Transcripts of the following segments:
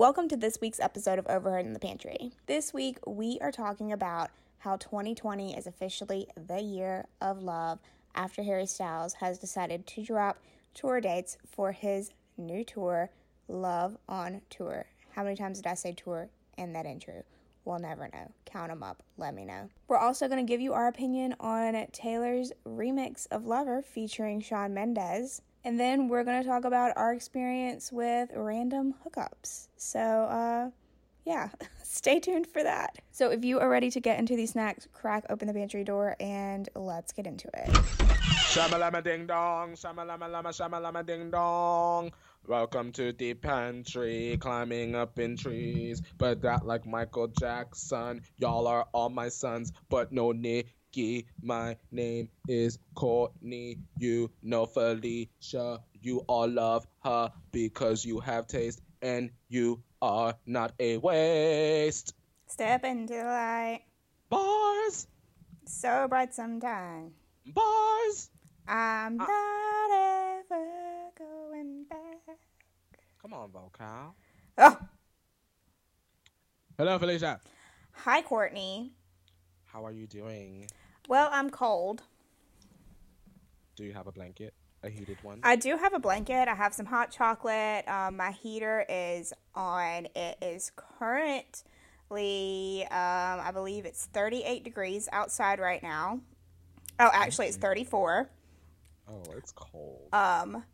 Welcome to this week's episode of Overheard in the Pantry. This week, we are talking about how 2020 is officially the year of love after Harry Styles has decided to drop tour dates for his new tour, Love on Tour. How many times did I say tour in that intro? We'll never know. Count them up. Let me know. We're also going to give you our opinion on Taylor's remix of Lover featuring Shawn Mendes. And then we're going to talk about our experience with random hookups. So, uh, yeah, stay tuned for that. So, if you are ready to get into these snacks, crack open the pantry door and let's get into it. Shamalama ding dong, shamalama lama, shamalama ding dong. Welcome to the pantry, climbing up in trees, but that like Michael Jackson. Y'all are all my sons, but no My name is Courtney. You know Felicia. You all love her because you have taste and you are not a waste. Step into the light, Bars, so bright sometime. bars. I'm Uh. not ever going back. Come on, vocal. Oh, Hello, Felicia. hi, Courtney. How are you doing? Well, I'm cold. Do you have a blanket? A heated one? I do have a blanket. I have some hot chocolate. Um, my heater is on. It is currently, um, I believe it's 38 degrees outside right now. Oh, actually, it's 34. oh, it's cold. Um,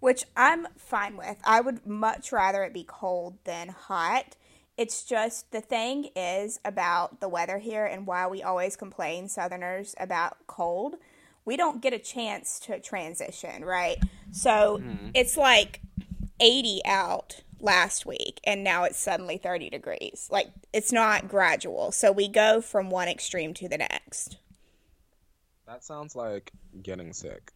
which I'm fine with. I would much rather it be cold than hot. It's just the thing is about the weather here and why we always complain, Southerners, about cold. We don't get a chance to transition, right? So mm-hmm. it's like 80 out last week and now it's suddenly 30 degrees. Like it's not gradual. So we go from one extreme to the next. that sounds like getting sick.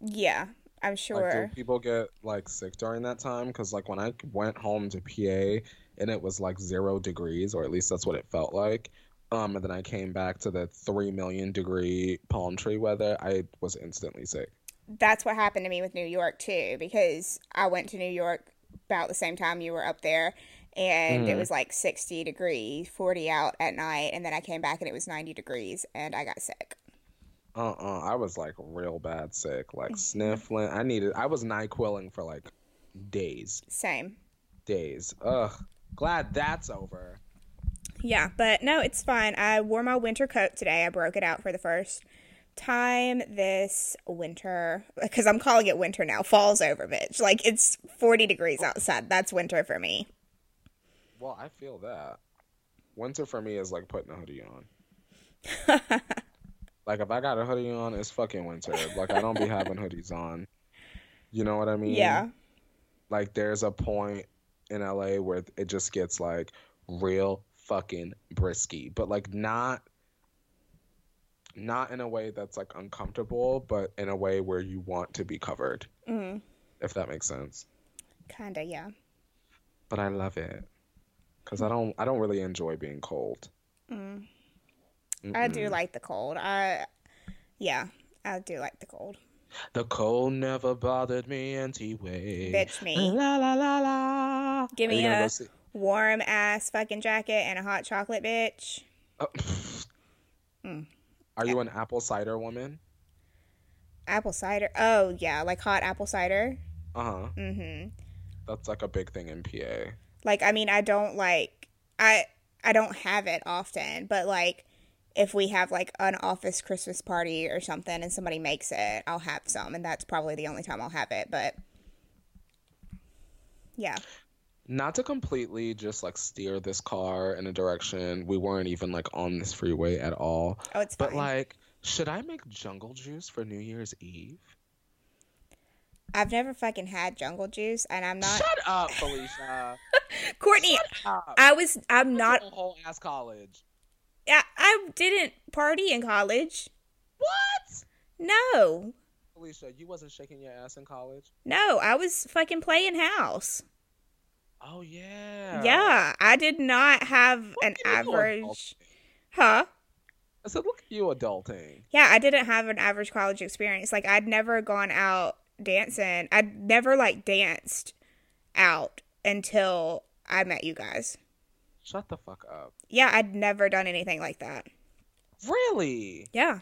Yeah, I'm Like, sure. do people get like sick during that time? Because like when I went home to PA and it was like zero degrees, or at least that's what it felt like. Um, and then I came back to the three million degree palm tree weather. I was instantly sick. that's what happened to me with New York too, because I went to New York about the same time you were up there, and it Mhm. was like 60 degrees, 40 out at night, and then I came back and it was 90 degrees, and I got sick. Uh-uh, I was like real bad sick, like sniffling. I needed. I was Nyquilling for like days, Same. days. Ugh. Glad that's over. Yeah, but no, it's fine. I wore my winter coat today. I broke it out for the first time this winter because I'm calling it winter now. Fall's over, bitch. Like it's 40 degrees outside. That's winter for me. Well, I feel that. Winter for me is like putting a hoodie on. Like if I got a hoodie on, it's fucking winter. Like I don't be having hoodies on. You know what I mean? Yeah. Like there's a point in LA where it just gets like real fucking brisky, but like not not in a way that's like uncomfortable, but in a way where you want to be covered, Mm, if that makes sense. kinda, yeah. But I love it. Cuz I don't I don't really enjoy being cold. Mm. I do like the cold. I, yeah, I do like the cold. The cold never bothered me anyway. Bitch me. La la la la. Give me a- go Warm ass fucking jacket and a hot chocolate, bitch. Oh. Mm. Are you an apple cider woman? Apple cider. Oh yeah, like hot apple cider. Uh huh. Mm-hmm. That's like a big thing in PA. Like I mean, I don't like I I don't have it often, but like if we have like an office Christmas party or something and somebody makes it, I'll have some, and that's probably the only time I'll have it. But yeah, Not to completely just like steer this car in a direction. We weren't even like on this freeway at all. oh, it's But like, should I make jungle juice for New Year's Eve? I've never fucking had jungle juice, and I'm not Shut up, Felicia. Courtney. Stop. I was. I'm not. a whole ass college. I, I didn't party in college. What? No, Alicia, you wasn't shaking your ass in college? no, I was fucking playing house. Oh yeah. Yeah, I did not have Look an average. Huh? I said, look at you adulting. Yeah, I didn't have an average college experience. Like I'd never gone out dancing. I'd never like danced out until I met you guys. Shut the fuck up. Yeah, I'd never done anything like that. Really? Yeah.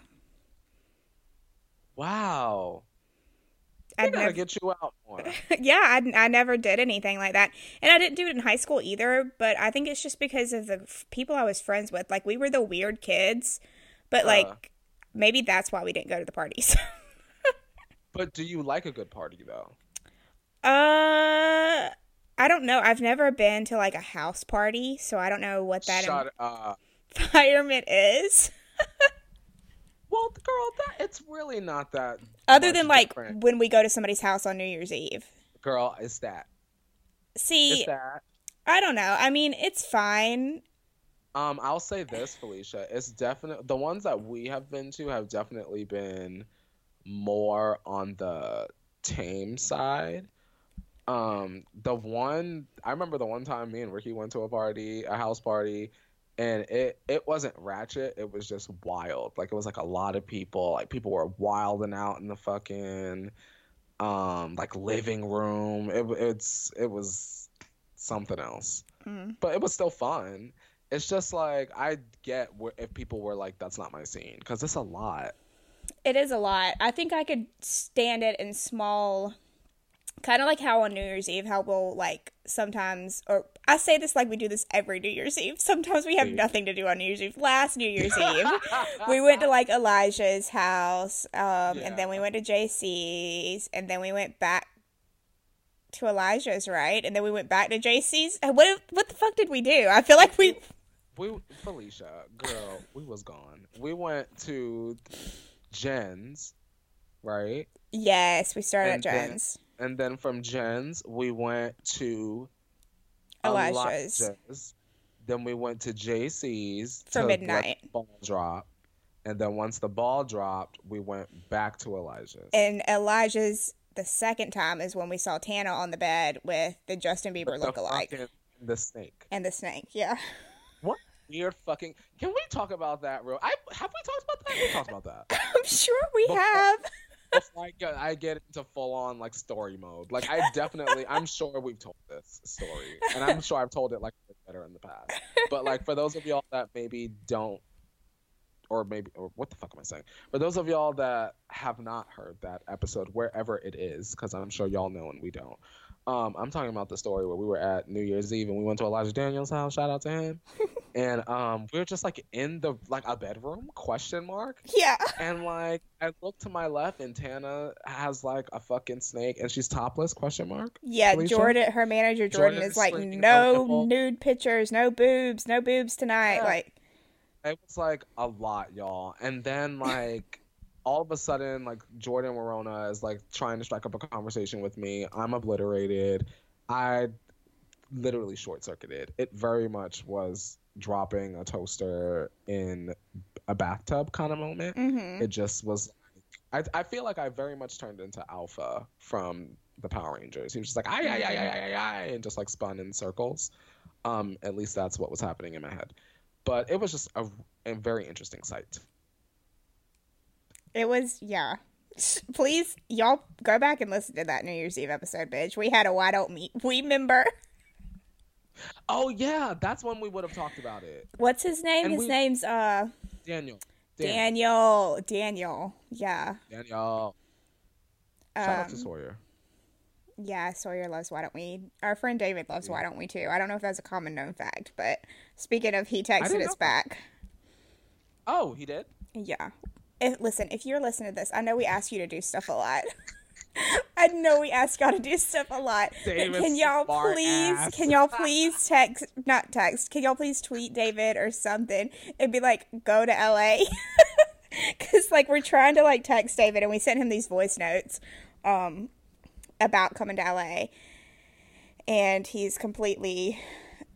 Wow. I gotta never, get you out more. yeah, I, I never did anything like that. And I didn't do it in high school either, but I think it's just because of the f- people I was friends with. Like, we were the weird kids, but Uh. like, maybe that's why we didn't go to the parties. But do you like a good party though? uh, I don't know. I've never been to like a house party, so I don't know what that Shut environment is. Well, girl, that it's really not that. Other than like different. when we go to somebody's house on New Year's Eve. girl, it's that. See, that. I don't know. I mean, it's fine. Um, I'll say this, Felicia. It's definitely the ones that we have been to have definitely been more on the tame side. Um, the one I remember the one time me and Ricky went to a party, a house party, and it it wasn't ratchet. It was just wild. Like it was like a lot of people. Like people were wilding out in the fucking um like living room. It it's it was something else Mm. but it was still fun. It's just like I get wh- if people were like, "That's not my scene," because it's a lot. It is a lot. I think I could stand it in small, kind of like how on New Year's Eve, how we'll like sometimes, or I say this like we do this every New Year's Eve. Sometimes we have Yeah. nothing to do on New Year's Eve. Last New Year's Eve, we went to like Elijah's house, um, and then we went to JC's, and then we went back to Elijah's, right? And then we went back to JC's. What what the fuck did we do? I feel like we we Felicia, girl, we was gone. We went to Jen's, right? yes, we started And at then- Jen's. And then from Jen's, we went to Elijah's. Elijah's. Then we went to JC's For to midnight. the ball drop. And then once the ball dropped, we went back to Elijah's. And Elijah's the second time is when we saw Tana on the bed with the Justin Bieber The lookalike the snake. and the snake. Yeah. What weird fucking? Can we talk about that, real? I have we talked about that? We talked about that. I'm sure we Before- have. Before I get, I get into full on like story mode. Like I definitely, I'm sure we've told this story, and I'm sure I've told it like better in the past. But like for those of y'all that maybe don't, or maybe, or what the fuck am I saying? For those of y'all that have not heard that episode, wherever it is, because I'm sure y'all know and we don't. Um, I'm talking about the story where we were at New Year's Eve and we went to Elijah Daniels' house. Shout out to him. and um, we were just like in the like a bedroom question mark Yeah. and like I look to my left and Tana has like a fucking snake and she's topless question mark. Yeah, Felicia? Jordan, her manager Jordan, Jordan is like, no nude pictures, no boobs, no boobs tonight. Yeah. Like, It was like a lot, y'all. And then like all of a sudden like Jordan Worona is like trying to strike up a conversation with me. I'm obliterated. I literally short circuited. It very much was dropping a toaster in a bathtub kind of moment. hmm it just was I, I feel like I very much turned into Alpha from the Power Rangers. He was just like ay ay ay ay ay ay, ay and just like spun in circles. Um, at least that's what was happening in my head. But it was just a, a very interesting sight. It was, yeah. Please, y'all go back and listen to that New Year's Eve episode, bitch. We had a why don't meet we member. Oh yeah, that's when we would have talked about it. What's his name? And his we- name's uh Daniel. Daniel. Daniel. Yeah. Daniel. Shout out to Um, Sawyer. Yeah, Sawyer loves Why Don't We? Our friend David loves Why Don't We too. I don't know if that's a common known fact, but speaking of, he texted us know that. back. Oh, he did. Yeah. If, listen, if you're listening to this, I know we ask you to do stuff a lot. I know we ask y'all to do stuff a lot. can y'all please, ass. can y'all please text, not text, can y'all please tweet David or something and be like, go to LA? Because, like, we're trying to, like, text David and we sent him these voice notes um, about coming to LA. And he's completely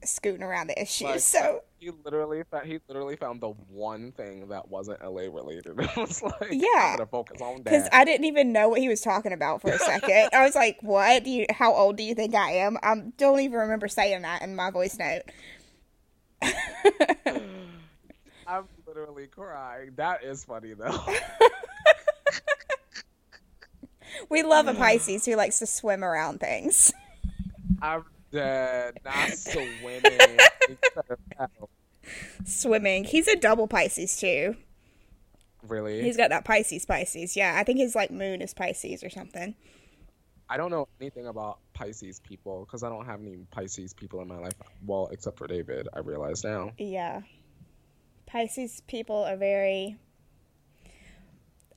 scooting around the issue. Like, so, He literally found, he literally found the one thing that wasn't LA related. It was like Yeah. Gonna focus on that because. I didn't even know what he was talking about for a second. I was like, "What? Do you? How old do you think I am?" I don't even remember saying that in my voice note. I'm literally crying. That is funny though. We love a Pisces who likes to swim around things. I'm dead. Not swimming. Swimming. He's a double Pisces too. really? He's got that Pisces Pisces. Yeah, I think his like moon is Pisces or something. I don't know anything about Pisces people because I don't have any Pisces people in my life. Well, except for David, I realize now. Yeah. Pisces people are very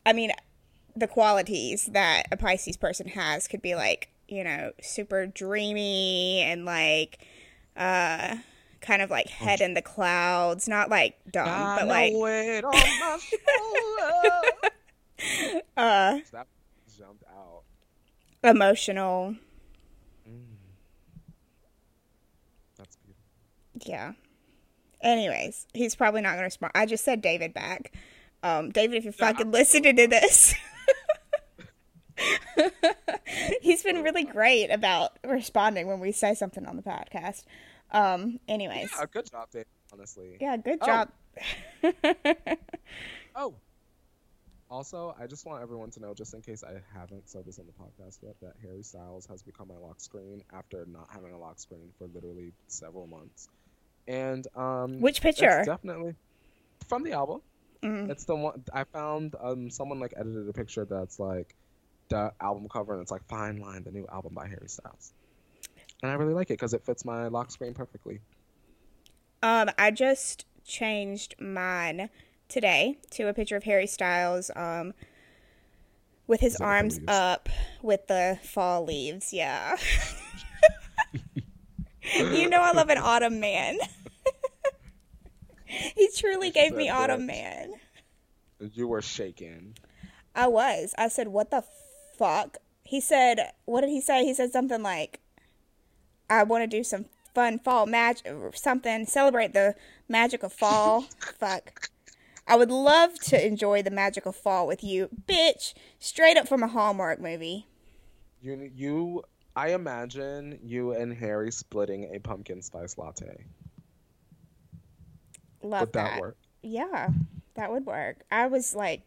I mean, the qualities that a Pisces person has could be like, you know, super dreamy and like uh kind of like head in the clouds, not like dumb, Got but like weight on my shoulder. uh that jumped out. emotional. That's beautiful. Yeah. Anyways, he's probably not going to respond. I just said David back. Um, David, if you're Yeah, fucking I'm listening to this, he's been really great about responding when we say something on the podcast. Um, anyways, Yeah, good job, David. Honestly. yeah, good Oh. job. Oh. Also, I just want everyone to know, just in case I haven't said this on the podcast yet, that Harry Styles has become my lock screen after not having a lock screen for literally several months. And um, Which it's picture? definitely from the album. Mhm. It's the one I found. Um, someone like edited a picture that's like the album cover, and it's like "Fine Line," the new album by Harry Styles. And I really like it because it fits my lock screen perfectly. Um, I just changed mine today to a picture of Harry Styles, um, with his Is that with the arms up with the fall leaves. Yeah. you know I love an autumn man. he truly gave me autumn man. You were shaken. I was. I said, "What the fuck?" He said, "What did he say?" He said something like, "I want to do some fun fall magic or something, celebrate the magic of fall." fuck. I would love to enjoy the magic of fall with you, bitch. Straight up from a Hallmark movie. You, you. I imagine you and Harry splitting a pumpkin spice latte. Love Would that, that. work? Yeah, that would work. I was like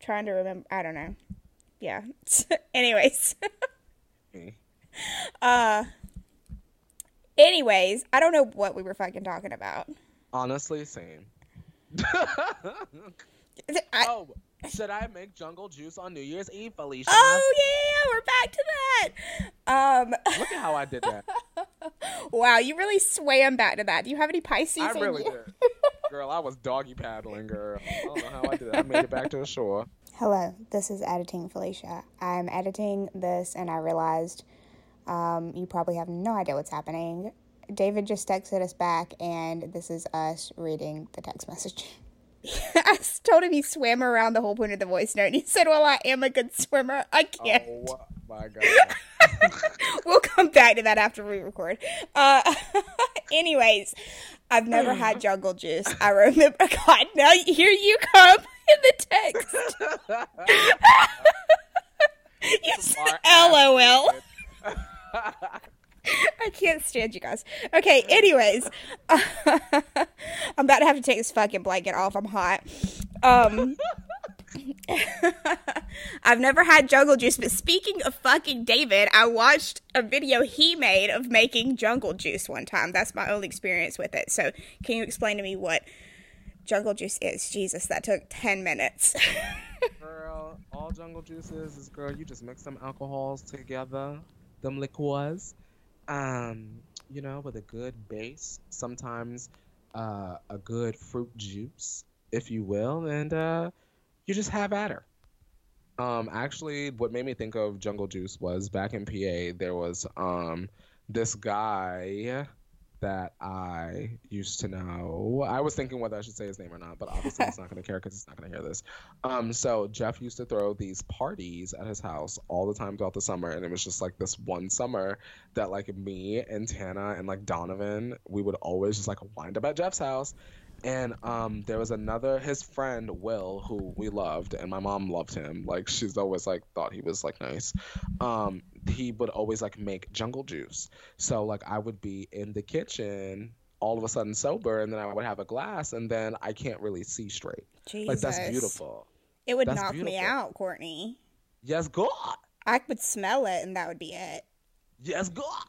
trying to remember. I don't know. Yeah. Anyways. Me. Uh. Anyways, I don't know what we were fucking talking about. Honestly, same. I, oh, should I make jungle juice on New Year's Eve, Felicia? oh yeah, we're back to that. Um. Look at how I did that. Wow, you really swam back to that. Do you have any Pisces? I really did. Girl, I was doggy paddling, girl. I don't know how I did that. I made it back to the shore. Hello, this is Editing Felicia. I'm editing this and I realized um, you probably have no idea what's happening. David just texted us back and this is us reading the text message. I told him he swam around the whole point of the voice note and he said, Well, I am a good swimmer. I can't. Oh my god. we'll come back to that after we record. Uh, anyways, I've never had jungle juice. I remember. God, now here you come in the text. you said LOL. I can't stand you guys. Okay, anyways, I'm about to have to take this fucking blanket off. I'm hot. Um, I've never had jungle juice, but speaking of fucking David, I watched a video he made of making jungle juice one time. That's my only experience with it. So, can you explain to me what jungle juice is? Jesus, that took 10 minutes. Girl, all jungle juices is girl, you just mix some alcohols together, them liqueurs. Um, you know, with a good base, sometimes uh, a good fruit juice, if you will, and uh, you just have at her. Um, actually, what made me think of jungle juice was back in PA, there was um this guy that I used to know. I was thinking whether I should say his name or not, but obviously he's not going to care because he's not going to hear this. Um, so Jeff used to throw these parties at his house all the time throughout the summer, and it was just like this one summer that like me and Tana and like Donovan, we would always just like wind up at Jeff's house. And um, there was another his friend Will who we loved, and my mom loved him. Like she's always like thought he was like nice. Um, he would always like make jungle juice. So like I would be in the kitchen all of a sudden sober, and then I would have a glass, and then I can't really see straight. Jesus. Like that's beautiful. It would That's knock me out, Courtney. Yes, God. I would smell it and that would be it. Yes, God.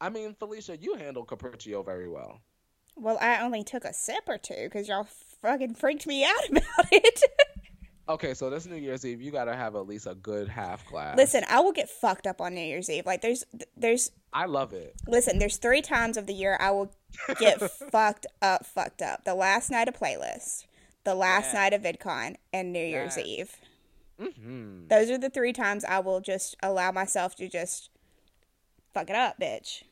I mean, Felicia, you handle Capriccio very well. Well, I only took a sip or two because y'all fucking freaked me out about it. Okay, so this New Year's Eve, you gotta have at least a good half glass. listen, I will get fucked up on New Year's Eve. Like, there's, there's, I love it. listen, there's three times of the year I will get fucked up, fucked up. The last night of playlist, the last Yeah. night of VidCon, and New Year's. Eve. hmm Those are the three times I will just allow myself to just fuck it up, bitch.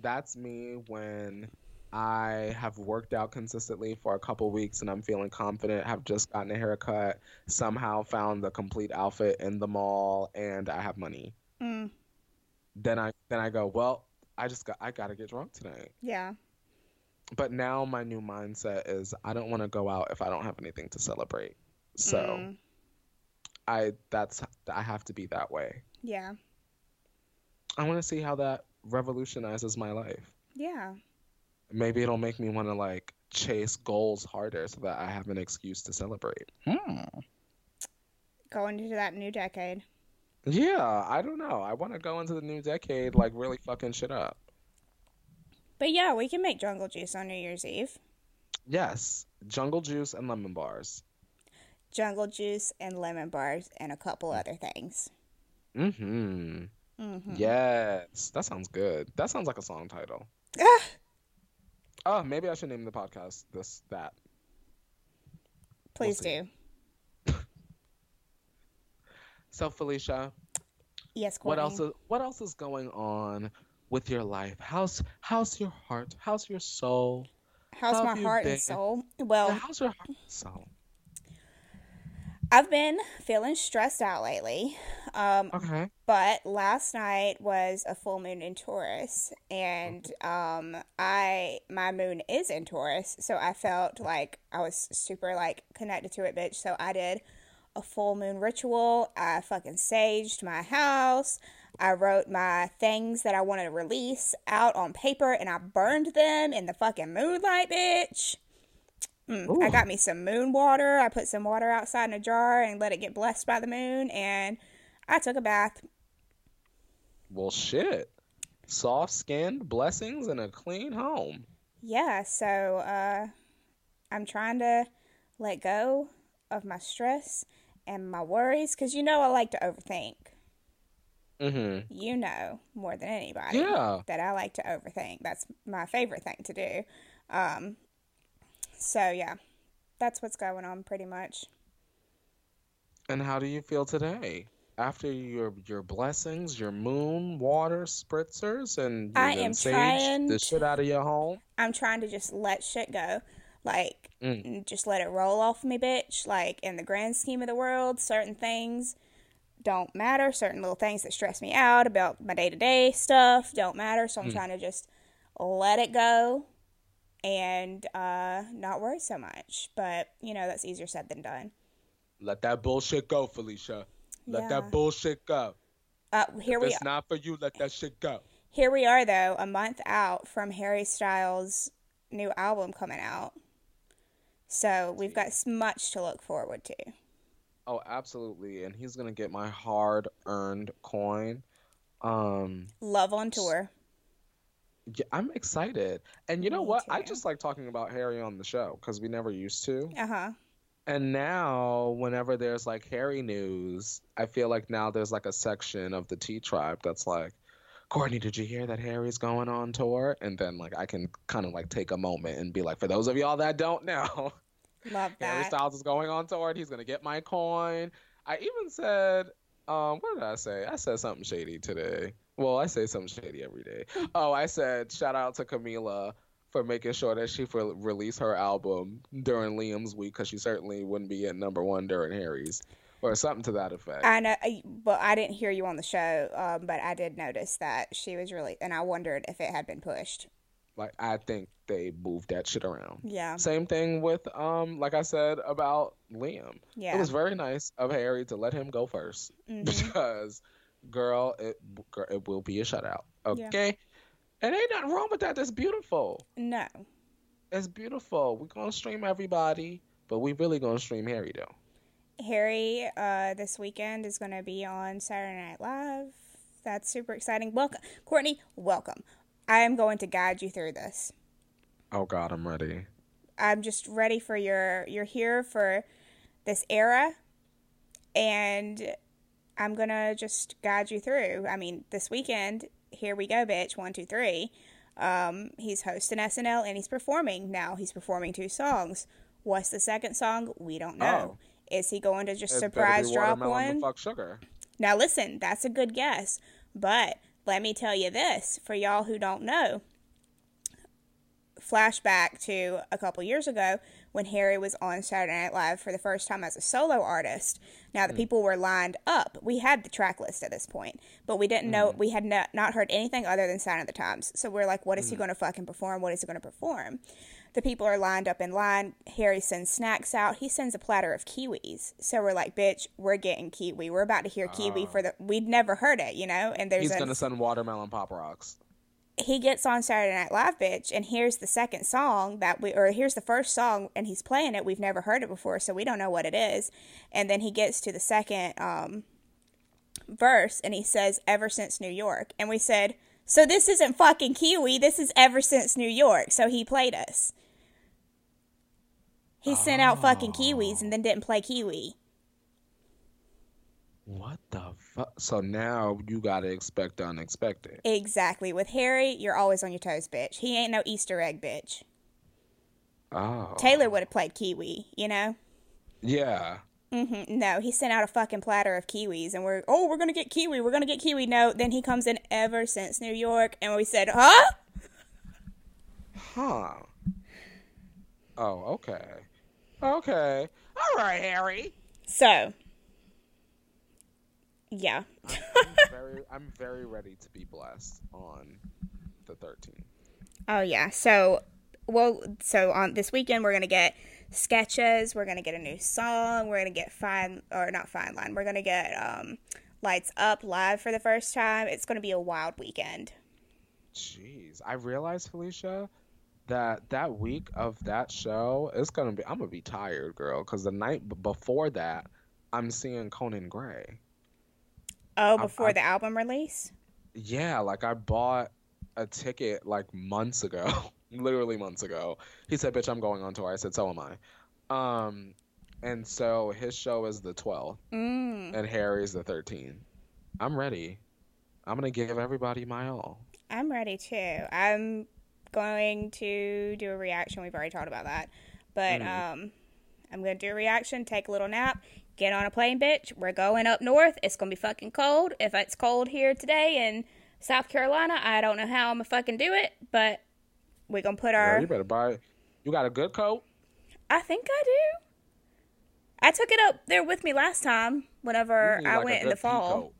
That's me when I have worked out consistently for a couple weeks and I'm feeling confident, have just gotten a haircut, somehow found the complete outfit in the mall, and I have money. Mm, Then I then I go, well, I just got I gotta get drunk tonight. yeah. But now my new mindset is I don't want to go out if I don't have anything to celebrate. So Mm, I that's I have to be that way. yeah. I want to see how that revolutionizes my life. Yeah. Maybe it'll make me want to like chase goals harder so that I have an excuse to celebrate. Going into that new decade. Yeah, I don't know. I want to go into the new decade like really fucking shit up. But yeah, we can make jungle juice on New Year's Eve. Yes, jungle juice and lemon bars. Jungle juice and lemon bars and a couple other things. Mm-hmm. Mm-hmm. Yes, that sounds good. That sounds like a song title. Oh, maybe I should name the podcast this that. please see. do. So Felicia, Yes, what else is what else is going on with your life? How's how's your heart? How's your soul? How's how my heart been? and soul? Well, how's your heart and soul? I've been feeling stressed out lately. Um, Okay. but last night was a full moon in Taurus, and um, I my moon is in Taurus, so I felt like I was super like connected to it, bitch. So I did a full moon ritual. I fucking saged my house. I wrote my things that I wanted to release out on paper, and I burned them in the fucking moonlight, bitch. Mm, I got me some moon water. I put some water outside in a jar and let it get blessed by the moon, and I took a bath. Well, shit. Soft skinned blessings and a clean home. Yeah, so uh, I'm trying to let go of my stress and my worries because you know I like to overthink. Mm-hmm. You know more than anybody Yeah. that I like to overthink. That's my favorite thing to do. Um, so yeah, that's what's going on pretty much. And how do you feel today? After your your blessings, your moon water spritzers, and you I am trying the shit out of your home. I'm trying to just let shit go. Like, Mm. just let it roll off me, bitch. Like, in the grand scheme of the world, certain things don't matter. Certain little things that stress me out about my day to day stuff don't matter. So I'm Mm. trying to just let it go and uh, not worry so much. But, you know, that's easier said than done. Let that bullshit go, Felicia. Let Yeah. that bullshit go. Uh, here If we it's not for you, let that shit go. Here we are, though, a month out from Harry Styles' new album coming out. So we've got much to look forward to. Oh, absolutely. And he's gonna get my hard earned coin. Um, Love on tour. Yeah, I'm excited. And you know Me what? I just like talking about Harry on the show because we never used to. Uh huh. And now, whenever there's like Harry news, I feel like now there's like a section of the T tribe that's like, Courtney, did you hear that Harry's going on tour? And then like I can kind of like take a moment and be like, for those of y'all that don't know, Love that. Harry. Styles is going on tour and he's gonna get my coin. I even said, um, what did I say? I said something shady today. Well, I say something shady every day. Oh, I said shout out to Camila for making sure that she for release her album during Liam's week because she certainly wouldn't be at number one during Harry's or something to that effect. I know, but I didn't hear you on the show. Um, but I did notice that she was really, and I wondered if it had been pushed. Like I think they moved that shit around. Yeah, Same thing with um, like I said about Liam. yeah. It was very nice of Harry to let him go first. Mhm. because girl it it will be a shutout Yeah. okay and ain't nothing wrong with that that's beautiful No, it's beautiful we're gonna stream everybody but we really gonna stream harry though Harry uh, this weekend is going to be on Saturday Night Live. That's super exciting. Welcome, Courtney. Welcome. I am going to guide you through this. Oh God, I'm ready. I'm just ready for your you're here for this era and I'm gonna just guide you through. I mean, this weekend, here we go, bitch, one, two, three. Um, he's hosting SNL and he's performing. Now he's performing two songs. What's the second song? We don't know. Oh. Is he going to just it surprise drop one? Fuck sugar. Now listen, that's a good guess. But let me tell you this for y'all who don't know flashback to a couple years ago when Harry was on Saturday Night Live for the first time as a solo artist. Now the mm. people were lined up. We had the track list at this point, but we didn't mm. know we had not, not heard anything other than Sign of the Times. So we're like, what is mm. he going to fucking perform? What is he going to perform? The people are lined up in line. Harry sends snacks out. He sends a platter of kiwis. So we're like, bitch, we're getting kiwi. We're about to hear kiwi uh, for the. We'd never heard it, you know. And there's he's gonna send watermelon pop rocks he gets on Saturday Night Live, bitch, and here's the second song that we, or here's the first song, and he's playing it. We've never heard it before, so we don't know what it is. And then he gets to the second um, verse, and he says, "Ever since New York," and we said, "So this isn't fucking Kiwi. This is Ever since New York." So he played us. He sent out fucking Kiwis and then didn't play Kiwi. What the fuck? So now you gotta expect the unexpected. Exactly. With Harry, you're always on your toes, bitch. He ain't no Easter egg, bitch. Oh. Taylor would have played Kiwi, you know? Yeah. Mm-hmm. No, he sent out a fucking platter of kiwis, and we're oh, we're gonna get kiwi, we're gonna get kiwi. No, then he comes in ever since New York, and we said, huh? Huh. Oh, okay. Okay. All right, Harry. So, yeah. I'm, I'm, very, I'm very ready to be blessed on the 13th. Oh yeah. So, well, so on this weekend we're gonna get sketches. We're gonna get a new song. We're gonna get fine or not fine line. We're gonna get um, lights up live for the first time. It's gonna be a wild weekend. Jeez, I realized Felicia that that week of that show is gonna be. I'm gonna be tired, girl, because the night before that, I'm seeing Conan Gray. Oh, before I, I, the album release? Yeah, like I bought a ticket like months ago, literally months ago. He said, "Bitch, I'm going on tour." I said, "So am I." Um, and so his show is the 12th, mm. and Harry's the 13th. I'm ready. I'm gonna give everybody my all. I'm ready too. I'm going to do a reaction. We've already talked about that, but mm. um, I'm gonna do a reaction, take a little nap, get on a plane, bitch. We're going up north. It's gonna be fucking cold. If it's cold here today in South Carolina, I don't know how I'm gonna fucking do it, but we're gonna put our. You better buy. You got a good coat. I think I do. I took it up there with me last time. Whenever I like went in the fall.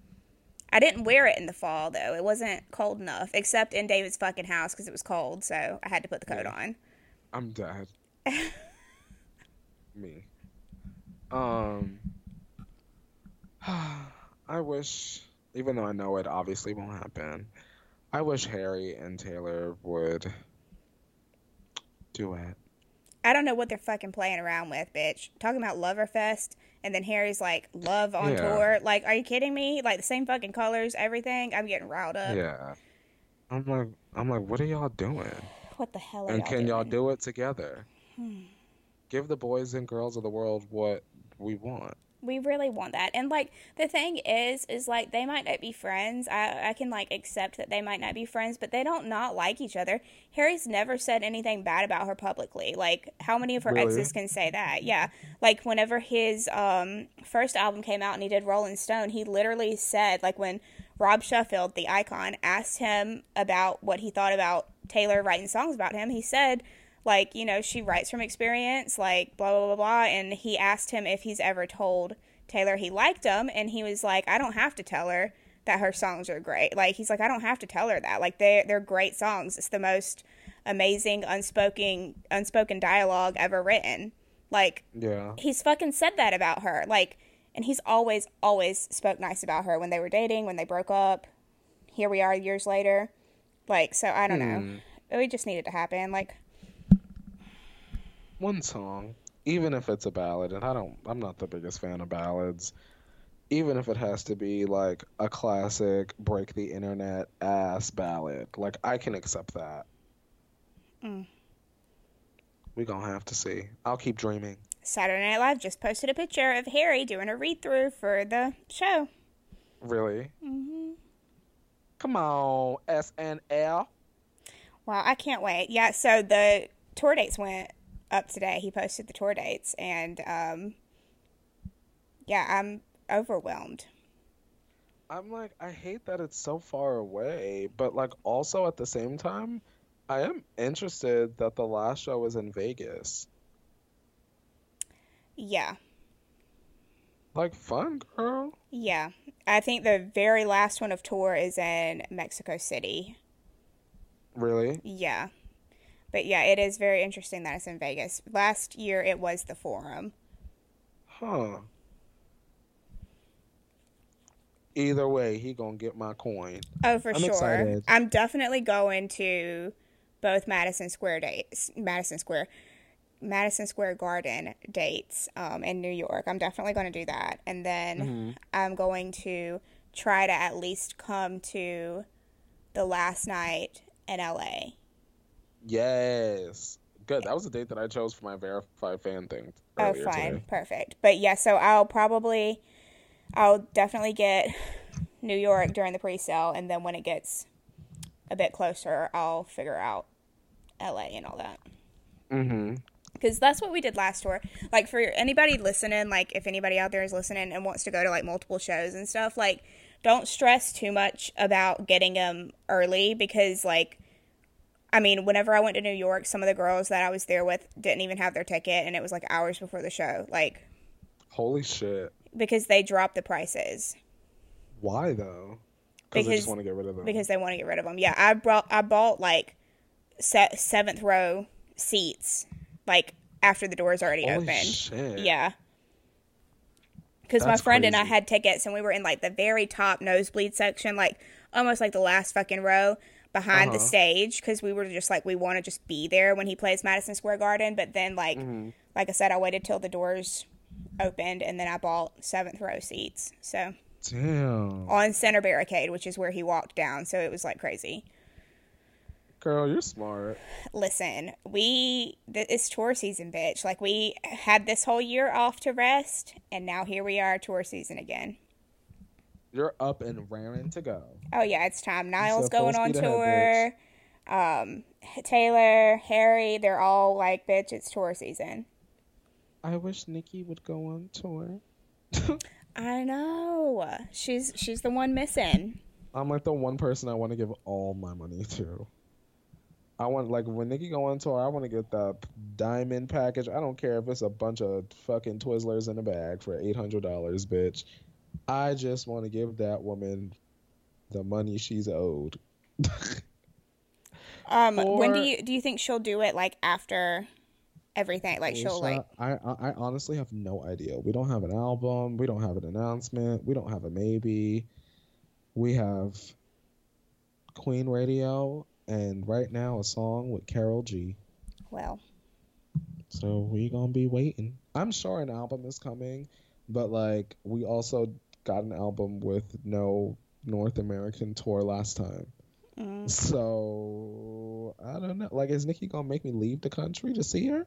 I didn't wear it in the fall though. It wasn't cold enough, except in David's fucking house because it was cold. So I had to put the coat yeah. on. I'm dead. me. Um, I wish, even though I know it obviously won't happen, I wish Harry and Taylor would do it. I don't know what they're fucking playing around with, bitch. Talking about Loverfest, and then Harry's like, love on yeah. tour. Like, are you kidding me? Like, the same fucking colors, everything. I'm getting riled up. Yeah. I'm like, I'm like, what are y'all doing? What the hell And y'all can doing? y'all do it together? Hmm. Give the boys and girls of the world what we want we really want that. And like the thing is is like they might not be friends. I, I can like accept that they might not be friends but they don't not like each other. Harry's never said anything bad about her publicly. Like how many of her really? exes can say that? Yeah. Like whenever his um first album came out and he did rolling stone he literally said like when rob sheffield the icon asked him about what he thought about taylor writing songs about him he said like you know she writes from experience like blah blah blah blah and he asked him if he's ever told taylor he liked him and he was like i don't have to tell her that her songs are great. Like he's like i don't have to tell her that. Like they they're great songs. It's the most amazing unspoken unspoken dialogue ever written. Like yeah. he's fucking said that about her. Like and he's always always spoke nice about her when they were dating when they broke up. Here we are years later. Like so i don't hmm. know it just needed to happen. Like one song, even if it's a ballad, and I don't, I'm not the biggest fan of ballads. even if it has to be like a classic break the internet ass ballad. Like I can accept that. Mm. We gonna have to see. I'll keep dreaming. Saturday Night Live just posted a picture of Harry doing a read through for the show. Really? Mm-hmm. Come on, SNL. Wow, I can't wait. Yeah, so the tour dates went up today. He posted the tour dates, and um, yeah, I'm overwhelmed. I'm like, I hate that it's so far away, but like also at the same time, I am interested that the last show was in Vegas. Yeah, Like fun, girl. yeah. I think the very last one of tour is in Mexico City. Really? Yeah. But yeah, it is very interesting that it's in Vegas. Last year it was the Forum. Huh. Either way, he gonna get my coin. Oh, for I'm sure. excited. I'm definitely going to both Madison Square dates, Madison Square, Madison Square Garden dates um, in New York. I'm definitely going to do that, and then Mm-hmm. I'm going to try to at least come to the last night in LA. Yes. Good. That was the date that I chose for my verified fan thing Oh, fine, today. perfect. But yeah, so I'll probably, I'll definitely get New York during the pre-sale, and then when it gets a bit closer, I'll figure out LA and all that. Mm-hmm. Because that's what we did last tour. Like for anybody listening, like if anybody out there is listening and wants to go to like multiple shows and stuff, like don't stress too much about getting them early because like. I mean, whenever I went to New York, some of the girls that I was there with didn't even have their ticket, and it was like hours before the show. Like, Holy shit. because they dropped the prices Why though? Because they just want to get rid of them. because they want to get rid of them. Yeah, I brought I bought like se- seventh row seats like after the doors already opened. Holy opened. shit. Yeah. Because my friend and I had tickets and we were in like the very top nosebleed section, like almost like the last fucking row behind the Uh-huh. stage because we were just like we want to just be there when he plays Madison Square Garden. But then like Mm-hmm. like I said, I waited till the doors opened and then I bought seventh row seats. So Damn. on center barricade, which is where he walked down. So it was like crazy. Girl, you're smart. Listen, we th- it's tour season, bitch. Like we had this whole year off to rest, and now here we are, tour season again. You're up and raring to go. Oh yeah, it's time. Niall's full going on speed ahead, tour. Um, Taylor, Harry, they're all like, bitch, it's tour season. I wish Nicki would go on tour. I know. She's she's the one missing. I'm like the one person I want to give all my money to. I want like when Nicki go on tour, I want to get the diamond package. I don't care if it's a bunch of fucking Twizzlers in a bag for eight hundred dollars, bitch. I just want to give that woman the money she's owed. Um, when do you do you think she'll do it? Like after everything? Like she'll like I, I I honestly have no idea. We don't have an album. We don't have an announcement. We don't have a maybe. We have Queen Radio and right now a song with Karol G. well. So we gonna be waiting. I'm sure an album is coming, but like we also got an album with no North American tour last time. Mm. So I don't know. Like, is Nicki gonna make me leave the country to see her?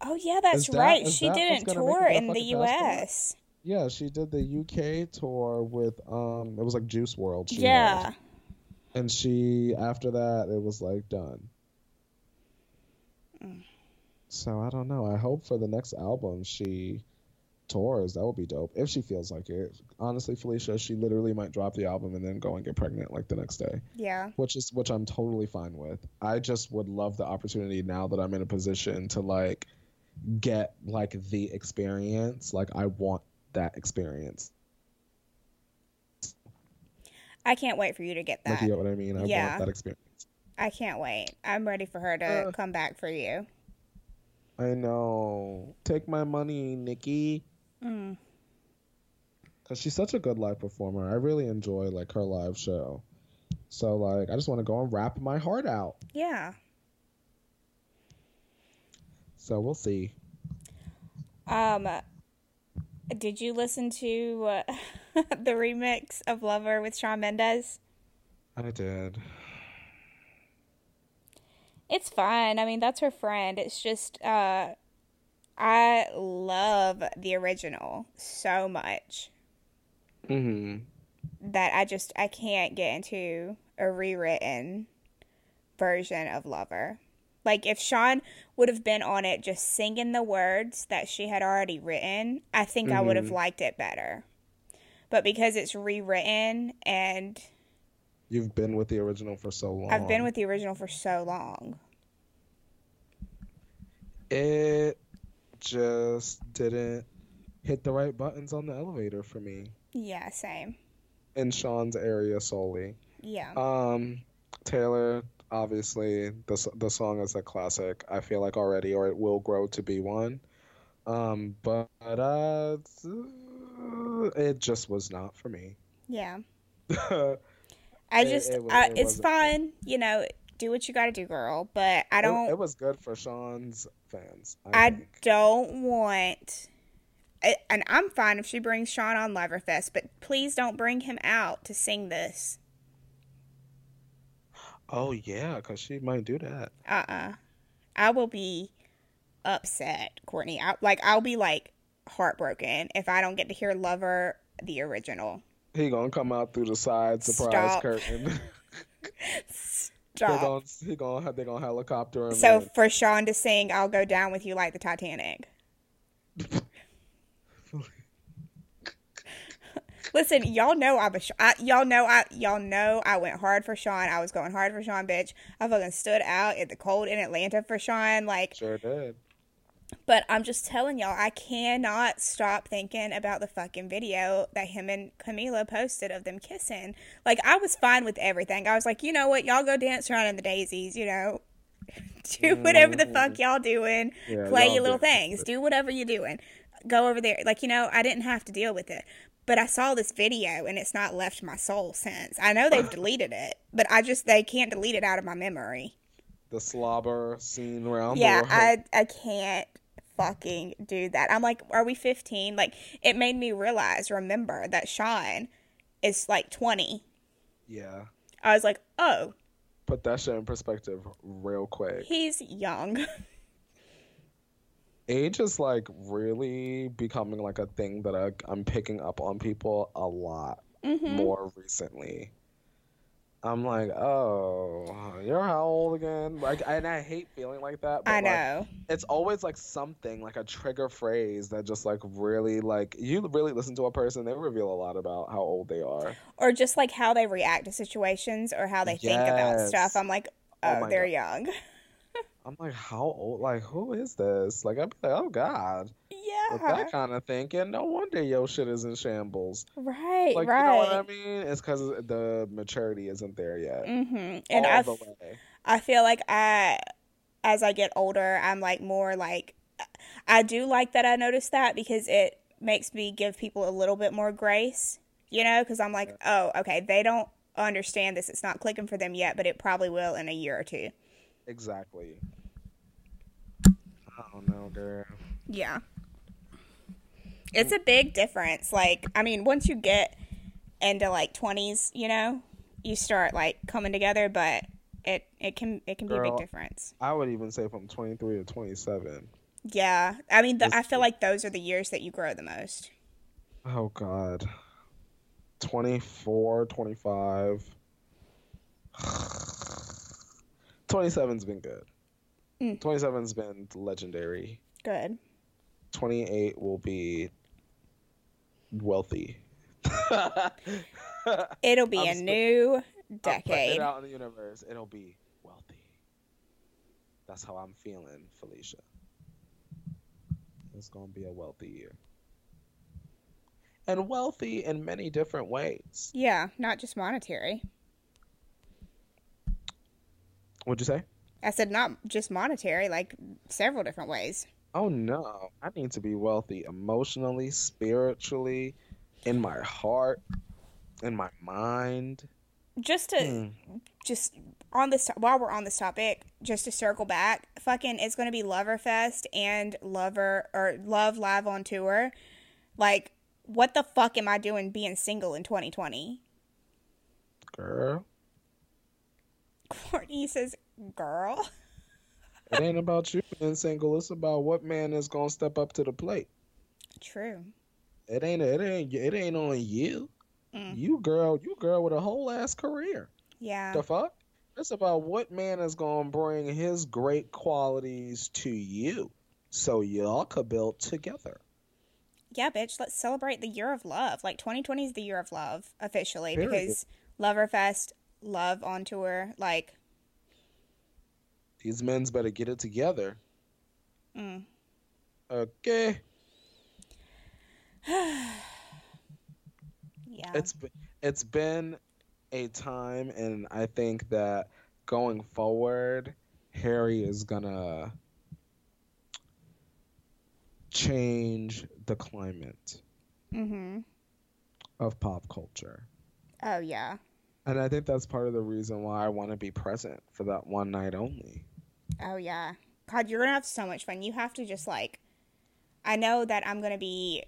Oh yeah, that's that- right. She that didn't tour in the passport? U.S. Yeah, she did the UK tour with um it was like Juice WRLD. She Yeah. had. And she after that it was like done. Mm. So I don't know. I hope for the next album she tours. That would be dope. If she feels like it. Honestly, Felicia, she literally might drop the album and then go and get pregnant like the next day. Yeah. Which is which I'm totally fine with. I just would love the opportunity now that I'm in a position to like get like the experience. Like I want that experience. I can't wait for you to get Like that. you get what I mean? I Yeah. want that experience. I can't wait. I'm ready for her to Uh. come back for you. I know. Take my money, Nicki. Mm. Cause she's such a good live performer. I really enjoy like her live show. So like I just want to go and rap my heart out. Yeah. So we'll see. Um, Did you listen to uh, the remix of Lover with Shawn Mendes? I did. It's fine. I mean, that's her friend. It's just uh I love the original so much Mm-hmm. that I just I can't get into a rewritten version of Lover. Like if Shawn would have been on it just singing the words that she had already written, I think I would have Mhm. liked it better. But because it's rewritten and You've been with the original for so long. I've been with the original for so long. it. Just didn't hit the right buttons on the elevator for me Yeah, same. in Shawn's area solely. Yeah. Um, Taylor, obviously, the the song is a classic. I feel like already, or it will grow to be one. Um, but uh, it just was not for me. yeah. I just it was- it it's fine, you know, do what you got to do, girl, but I don't it was good for Shawn's fans. I, I don't want and I'm fine if she brings Shawn on Loverfest, but please don't bring him out to sing this. Oh yeah, because she might do that. Uh-uh. I will be upset, Courtney. I, like I'll be like heartbroken if I don't get to hear Lover the original. He gonna come out through the side surprise Stop. curtain. he Stop. gonna he gonna have they gonna helicopter. So for Shawn to sing "I'll Go Down with You Like the Titanic." Listen, y'all know I'm a Sh- I, y'all know I y'all know I went hard for Shawn. I was going hard for Shawn, bitch. I fucking stood out in the cold in Atlanta for Shawn. Like, sure did. But I'm just telling y'all, I cannot stop thinking about the fucking video that him and Camila posted of them kissing. Like, I was fine with everything. I was like, you know what, y'all go dance around in the daisies. You know, do whatever the fuck mm-hmm. y'all doing. Yeah, Play y'all your little things. Do whatever you're doing. Go over there. Like, you know, I didn't have to deal with it. But I saw this video and it's not left my soul since. I know they've deleted it, but I just, they can't delete it out of my memory. The slobber scene around Yeah, the world. I, I can't fucking do that. I'm like, are we 15? Like, it made me realize, remember, that Shawn is like 20. yeah. I was like, oh, Put that shit in perspective real quick. he's young. Age is like really becoming like a thing that I, I'm picking up on people a lot hmm more recently. I'm like, oh, you're how old again? Like, and I hate feeling like that. But I like, know. it's always like something like a trigger phrase that just like really like you really listen to a person they reveal a lot about how old they are Or just like how they react to situations or how they think about stuff. I'm like, Oh oh, they're God. young. i'm like how old like who is this like i'd be like oh god with that kind of thinking no wonder your shit is in shambles Right, like you know what i mean it's because the maturity isn't there yet Mm-hmm. And I, f- I feel like I, as I get older, I'm like more like, I do like that I noticed that because it makes me give people a little bit more grace, you know, because I'm like, oh, okay, they don't understand this. It's not clicking for them yet, but it probably will in a year or two. exactly i don't know girl Yeah. It's a big difference. Like, I mean, once you get into like 20s, you know, you start like coming together, but it it can it can be a big difference. i would even say from 23 to 27 Yeah. I mean, the, I feel like those are the years that you grow the most. Oh God. 24, 25. 27's been good. Mm. 27's been legendary. Good. 28 will be wealthy. It'll be I'm a new decade. it out in the universe. It'll be wealthy. That's how I'm feeling, Felicia. It's gonna be a wealthy year. And wealthy in many different ways. Yeah, not just monetary. What'd you say? I said not just monetary, like several different ways. Oh no, I need to be wealthy emotionally, spiritually, in my heart, in my mind. Just to Hmm. just on this while we're on this topic, just to circle back, fucking it's going to be Loverfest and Lover or Love Live on tour. Like, what the fuck am I doing being single in 2020? Girl, Courtney says, girl. it ain't about you being single. It's about what man is gonna step up to the plate. True. It ain't. It ain't. It ain't on you. Mm. You girl. You girl with a whole ass career. Yeah. The fuck? It's about what man is gonna bring his great qualities to you, so y'all could build together. Yeah, bitch, let's celebrate the year of love. Like 2020 is the year of love officially Period. because Loverfest, Love on Tour, like These men's better get it together. mm. Okay. yeah. It's it's been a time, and I think that going forward, Harry is gonna change the climate mhm. of pop culture. Oh yeah. And I think that's part of the reason why I want to be present for that one night only. Oh yeah. God, you're going to have so much fun. You have to just like I know that I'm going to be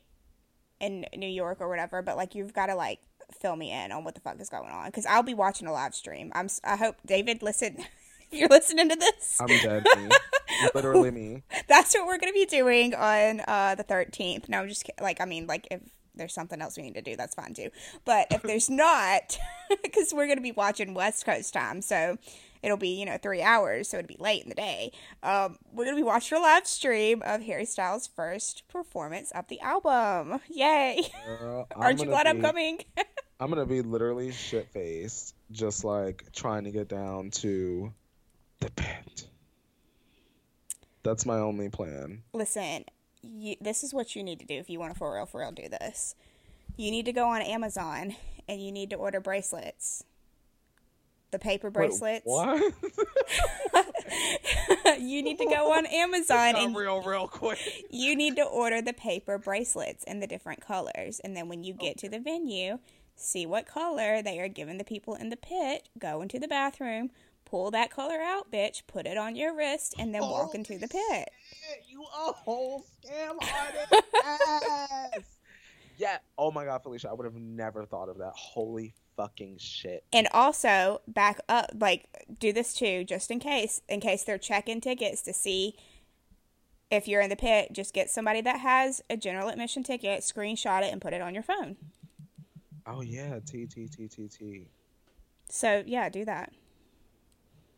in New York or whatever, but like you've got to like fill me in on what the fuck is going on cuz I'll be watching a live stream. I'm I hope David listen you're listening to this. I'm dead. me. Literally me. That's what we're going to be doing on uh, the 13th. No, I'm just like, I mean, like, if there's something else we need to do, that's fine too. But if there's not, because we're going to be watching West Coast time, so it'll be, you know, three hours, so it'll be late in the day. Um, we're going to be watching a live stream of Harry Styles' first performance of the album. Yay! Girl, Aren't you glad I'm coming? I'm gonna be literally shit faced, just like trying to get down to the pit. That's my only plan. Listen, you, this is what you need to do if you want to for real, for real do this. You need to go on Amazon and you need to order bracelets. The paper Wait, bracelets. what? you need to go on Amazon and real, real quick. you need to order the paper bracelets in the different colors. And then when you get to the venue, see what color they are giving the people in the pit, go into the bathroom, pull that color out, bitch, put it on your wrist, and then walk into the pit. You a whole scam artist. yes. Yeah. Oh my god, Felicia, I would have never thought of that. Holy fucking shit. And also back up, like do this too, just in case, in case they're checking tickets to see if you're in the pit. Just get somebody that has a general admission ticket, screenshot it, and put it on your phone. Oh yeah, T T T T T. So yeah, do that,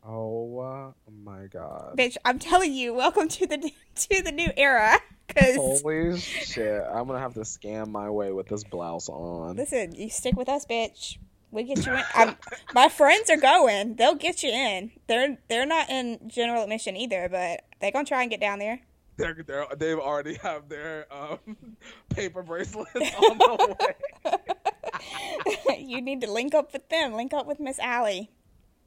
Oh uh, my god. bitch. I'm telling you, welcome to the to the new era. Cause Holy shit. I'm gonna have to scam my way with this blouse on. listen, you stick with us, bitch. We get you in. I'm, my friends are going. They'll get you in. They're they're not in general admission either, but they gonna try and get down there. They're, they're, they've already have their um, paper bracelets on the way. you need to link up with them. Link up with Miss Allie.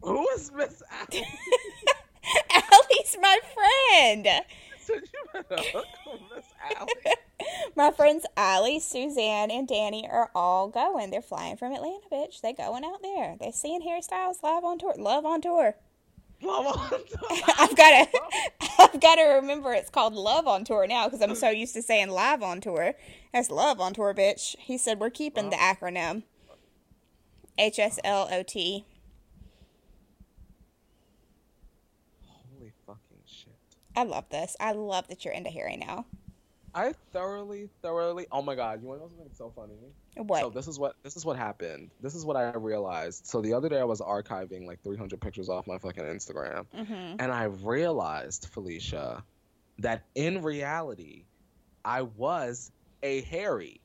Who is Miss Allen? Allie's my friend. Said you better hook Miss Allen. My friends Allie, Suzanne, and Danny are all going. They're flying from Atlanta, bitch. They're going out there. They're seeing Harry Styles live on tour. Love on tour. I've got to, I've got to remember it's called Love on Tour now because I'm so used to saying live on tour. That's Love on Tour, bitch. He said we're keeping the acronym. H S L O T. Holy fucking shit. I love this. I love that you're into Harry now. I thoroughly, thoroughly. Oh my god! You want to know something so funny? What? So this is what this is what happened. This is what I realized. So the other day I was archiving like 300 pictures off my fucking Instagram, mm-hmm. and I realized, Felicia, that in reality, I was a Harry,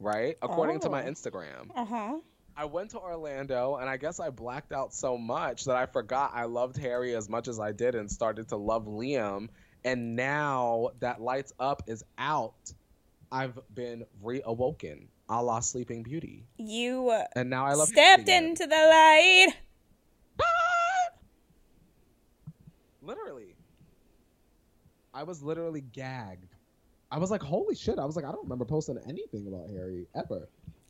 right? According to my Oh. Instagram. Uh huh. I went to Orlando, and I guess I blacked out so much that I forgot I loved Harry as much as I did, and started to love Liam. And now that Lights Up is out, I've been reawoken, a la Sleeping Beauty, You uh, and now I love. stepped into the light. literally, I was literally gagged. I was like, "Holy shit!" I was like, "I don't remember posting anything about Harry ever."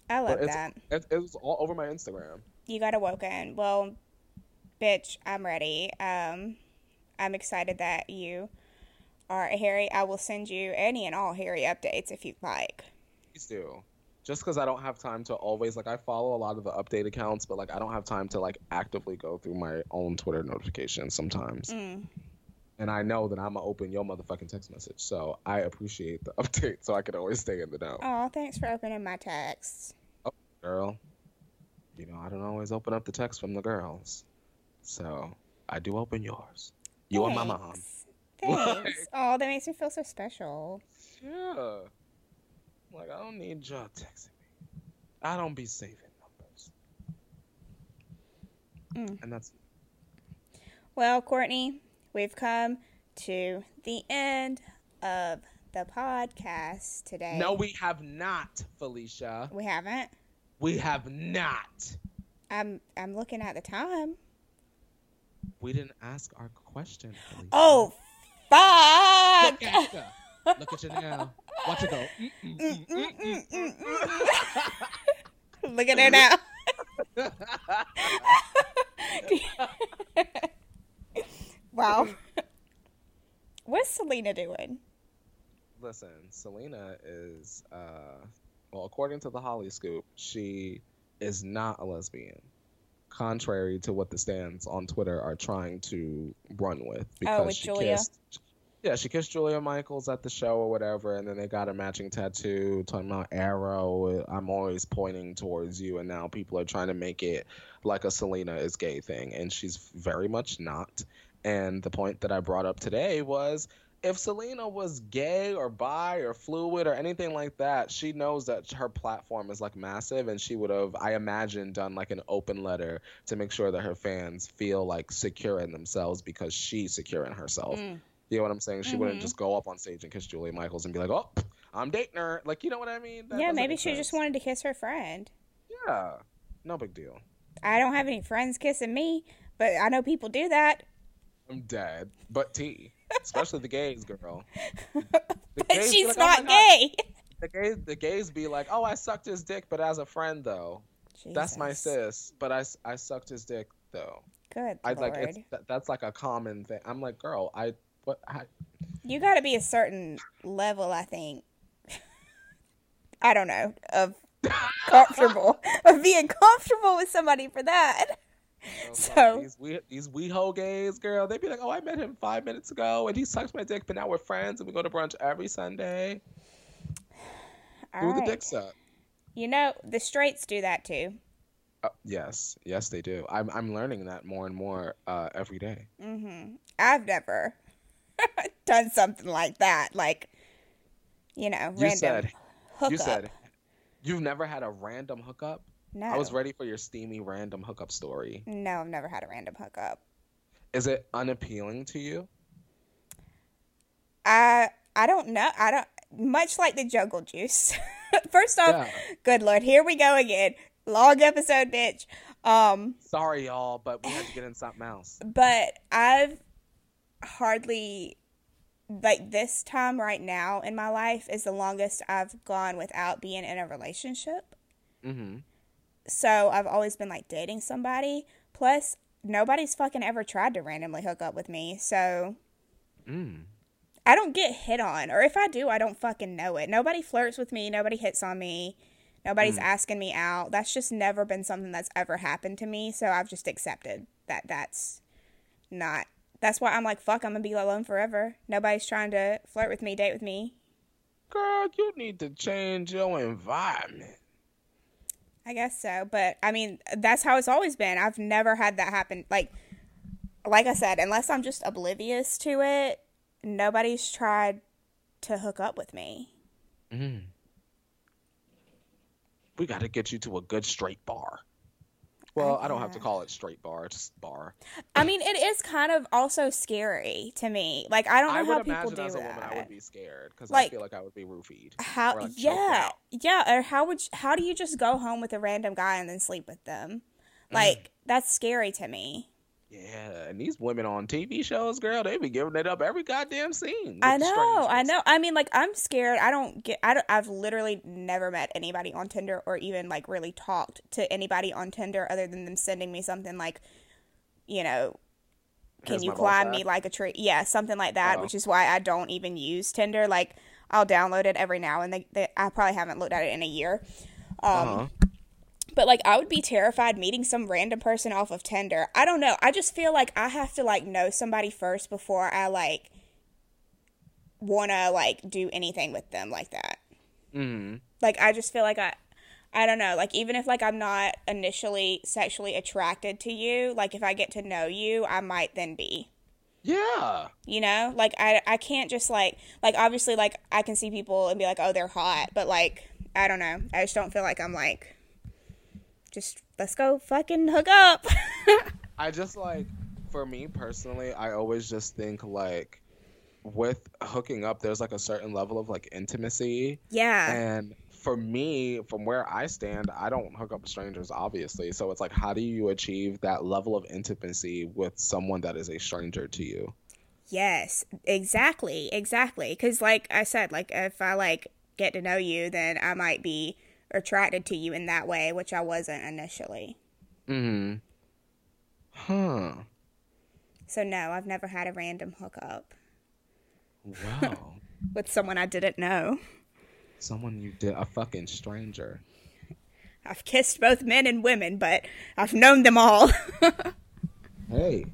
I love it's, that. It, it was all over my Instagram. You got awoken. Well, bitch, I'm ready. Um, I'm excited that you are a Harry. I will send you any and all Harry updates if you'd like. Please do. Just because I don't have time to always like I follow a lot of the update accounts, but like I don't have time to like actively go through my own Twitter notifications sometimes. Mm. And I know that I'm gonna open your motherfucking text message, so I appreciate the update, so I can always stay in the know. Oh, thanks for opening my texts. Girl, you know I don't always open up the text from the girls, so I do open yours. You and my mom. Thanks. Thanks. oh, that makes me feel so special. Yeah. Like I don't need y'all texting me. I don't be saving numbers. Mm. And that's Well, Courtney, we've come to the end of the podcast today. No, we have not, Felicia. we haven't. We have not. I'm I'm looking at the time. We didn't ask our question. Felicia. Oh, fuck! Look at you. Look at you now. Watch it go. Look at her now. wow. What's Selena doing? Listen, Selena is, uh, well, according to the Holly Scoop, she is not a lesbian, contrary to what the stands on Twitter are trying to run with. Because Oh, with she Julia? Kissed, yeah, she kissed Julia Michaels at the show or whatever, and then they got a matching tattoo talking about Arrow. I'm always pointing towards you, and now people are trying to make it like a Selena is gay thing, and she's very much not. And the point that I brought up today was if Selena was gay or bi or fluid or anything like that, she knows that her platform is like massive and she would have, I imagine, done like an open letter to make sure that her fans feel like secure in themselves because she's secure in herself. Mm. You know what I'm saying? She wouldn't Mhm. just go up on stage and kiss Julia Michaels and be like, oh, I'm dating her. Like, you know what I mean? That yeah, maybe she just wanted to kiss her friend. Yeah. No big deal. I don't have any friends kissing me, but I know people do that. I'm dead. But T. Especially the gays, girl. The But gays she's like, "Oh not God." gay. The gays, the gays be like, oh, I sucked his dick, but as a friend though. That's my sis, but I, I sucked his dick though. Good I like it's that, that's like a common thing. I'm like, girl, I what I, You got to be a certain level, I think. I don't know of comfortable of being comfortable with somebody for that. Oh, So- these we these WeHo gays, girl, they'd be like, oh, I met him five minutes ago, and he sucked my dick, but now we're friends, and we go to brunch every Sunday. All Who the right. dick suck? You know the straights do that too. Uh, yes, yes, they do. I'm I'm learning that more and more uh, every day. hmm I've never done something like that. Like, you know, You random said hookup. you said you've never had a random hookup. No. I was ready for your steamy random hookup story. No, I've never had a random hookup. Is it unappealing to you? I I don't know. I don't much like the jungle juice. First off, Yeah. good lord, here we go again. Long episode, bitch. Um, Sorry, y'all, but we had to get in something else. but I've hardly like this time right now in my life is the longest I've gone without being in a relationship. Mm-hmm. So I've always been like dating somebody. Plus, nobody's fucking ever tried to randomly hook up with me. So Mm. I don't get hit on, or if I do, I don't fucking know it. Nobody flirts with me. Nobody hits on me. Nobody's Mm. asking me out. That's just never been something that's ever happened to me. So I've just accepted that that's not. That's why I'm like, fuck, I'm gonna be alone forever. Nobody's trying to flirt with me, date with me. Girl, you need to change your environment. I guess so, but I mean, that's how it's always been. I've never had that happen. Like, like I said, unless I'm just oblivious to it, nobody's tried to hook up with me. Mm. We got to get you to a good straight bar. Well, I don't have to call it straight bar, just bar. I mean, it is kind of also scary to me. Like, I don't know I how would people imagine do as a that. woman, I would be scared because Like- I feel like I would be roofied. how? like, yeah, yeah. Or how would? How do you just go home with a random guy and then sleep with them? Mm. Like, that's scary to me. Yeah, and these women on TV shows, girl, they be giving it up every goddamn scene. I know, I know. I mean, like, I'm scared. I don't get. I don't, I've literally never met anybody on Tinder or even like really talked to anybody on Tinder other than them sending me something like, you know, can Here's you climb me like a tree? Yeah, something like that. Oh. Which is why I don't even use Tinder. Like, I'll download it every now and then. They, I probably haven't looked at it in a year. Um, Uh-huh. But like, I would be terrified meeting some random person off of Tinder. I don't know. I just feel like I have to like know somebody first before I like want to like do anything with them like that. Mm-hmm. Like, I just feel like I. I don't know, like even if like I'm not initially sexually attracted to you, like if I get to know you, I might then be. Yeah. You know? Like I I can't just like like obviously like I can see people and be like, "Oh, they're hot," but like I don't know. I just don't feel like I'm like just let's go fucking hook up. I just like, for me personally, I always just think like, with hooking up, there's like a certain level of like intimacy, yeah. and for me, from where I stand, I don't hook up with strangers, obviously. So it's like, how do you achieve that level of intimacy with someone that is a stranger to you? Yes, exactly, exactly. Because, like I said, like if I like get to know you, then I might be attracted to you in that way, which I wasn't initially. Hmm. Huh. So no, I've never had a random hookup Wow. with someone I didn't know. Someone you did a fucking stranger. I've kissed both men and women, but I've known them all. Hey,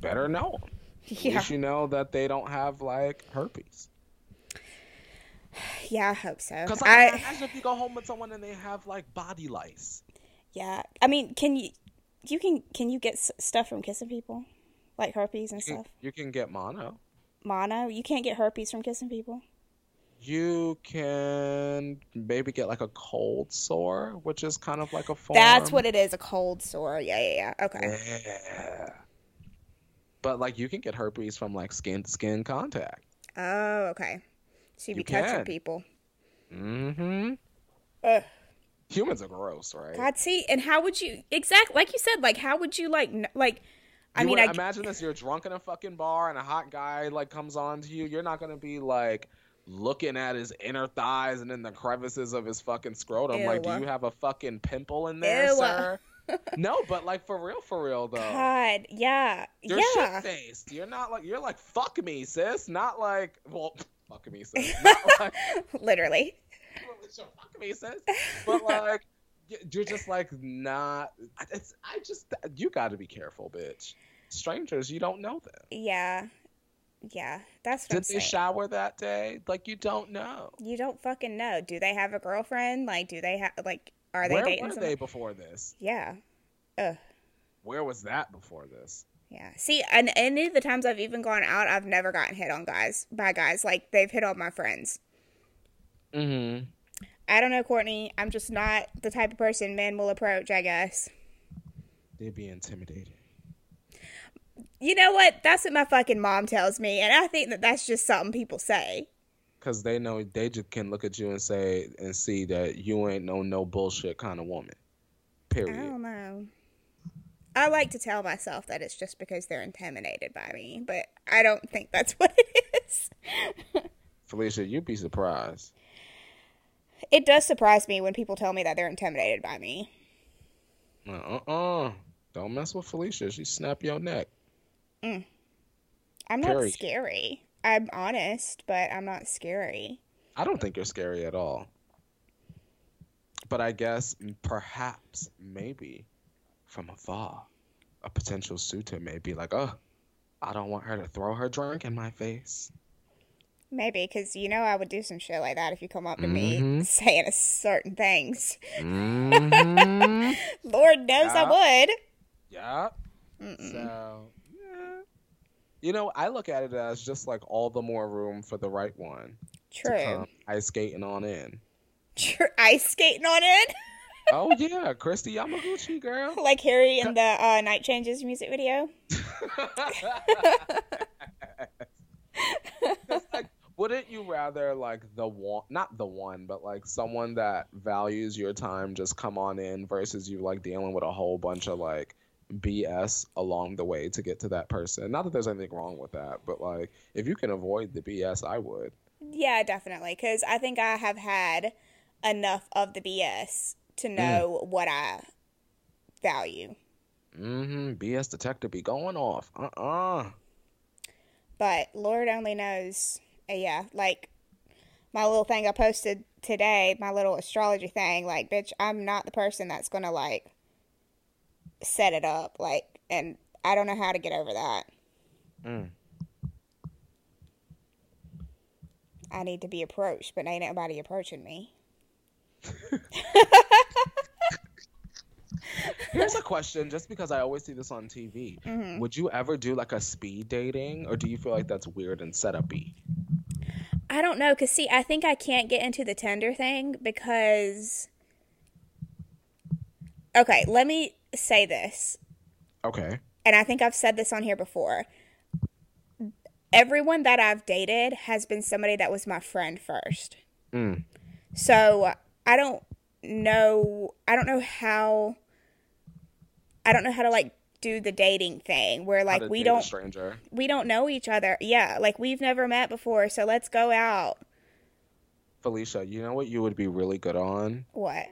better know 'em. At yeah, least you know that they don't have like herpes. Yeah, I hope so. Because I, imagine if you go home with someone and they have like body lice. yeah, I mean, can you, you can, can you get s- stuff from kissing people, like herpes and You can, stuff? you can get mono. Mono, you can't get herpes from kissing people. You can maybe get like a cold sore, which is kind of like a form. That's what it is, a cold sore. Yeah, yeah, yeah. Okay. Yeah. But like you can get herpes from like skin to skin contact. Oh, okay. So you be You touching can. people. Mm-hmm. Ugh. Humans are gross, right? God, see, and how would you exactly like you said? Like, how would you like like? I You mean, I imagine this: you're drunk in a fucking bar, and a hot guy like comes on to you. You're not gonna be like looking at his inner thighs and in the crevices of his fucking scrotum. Like, do you have a fucking pimple in there, Ew. sir? no, but like for real, for real though. God, yeah, You're yeah. shit faced. You're not like you're like fuck me, sis. Not like well, fuck me. Like Literally. fuck me, sis. But like you're just like not. It's I just you got to be careful, bitch. Strangers, you don't know them. Yeah, yeah. That's Did they shower that day? Like you don't know. you don't fucking know. Do they have a girlfriend? Like, do they have like? Are they Where dating? were someone? they before this? Yeah. Ugh. Where was that before this? Yeah. See, and any of the times I've even gone out, I've never gotten hit on guys by guys. Like they've hit on my friends. Mm-hmm. I don't know, Courtney. I'm just not the type of person men will approach. I guess. They'd be intimidated. You know what? That's what my fucking mom tells me, and I think that that's just something people say. Cause they know they just can look at you and say and see that you ain't no no bullshit kind of woman. Period. I don't know. I like to tell myself that it's just because they're intimidated by me, but I don't think that's what it is. Felicia, you'd be surprised. It does surprise me when people tell me that they're intimidated by me. Uh uh. Don't mess with Felicia. She snap your neck. Mm. I'm not Period. scary. I'm honest, but I'm not scary. I don't think you're scary at all. But I guess perhaps maybe from afar, a potential suitor may be like, "Oh, I don't want her to throw her drink in my face." Maybe because you know I would do some shit like that if you come up to me Mhm. saying certain things. Mhm. Lord knows Yeah. I would. yeah. Mm-mm. So, yeah. You know, I look at it as just like all the more room for the right one True. ice skating on in. True. Ice skating on it, Oh yeah, Kristi Yamaguchi girl. like Harry in the uh, Night Changes music video. Like, wouldn't you rather like the one, not the one, but like someone that values your time just come on in versus you like dealing with a whole bunch of like BS along the way to get to that person? Not that there's anything wrong with that, but like if you can avoid the BS, I would. Yeah, definitely. Because I think I have had enough of the BS to know what I value. Mm-hmm. BS detector be going off. Uh-uh. But Lord only knows. Uh, yeah, like my little thing I posted today, my little astrology thing, like, bitch, I'm not the person that's gonna like set it up, like, and I don't know how to get over that. Mm. I need to be approached, but ain't nobody approaching me. Here's a question, just because I always see this on TV. Mhm. Would you ever do like a speed dating, or do you feel like that's weird and setupy? I don't know, cause see, I think I can't get into the Tinder thing because. Okay, let me say this, Okay. and I think I've said this on here before. Everyone that I've dated has been somebody that was my friend first. Mm. So I don't know. I don't know how. I don't know how to like do the dating thing where like we don't stranger. we don't know each other. Yeah, like we've never met before, so let's go out. Felicia, you know what you would be really good on? What?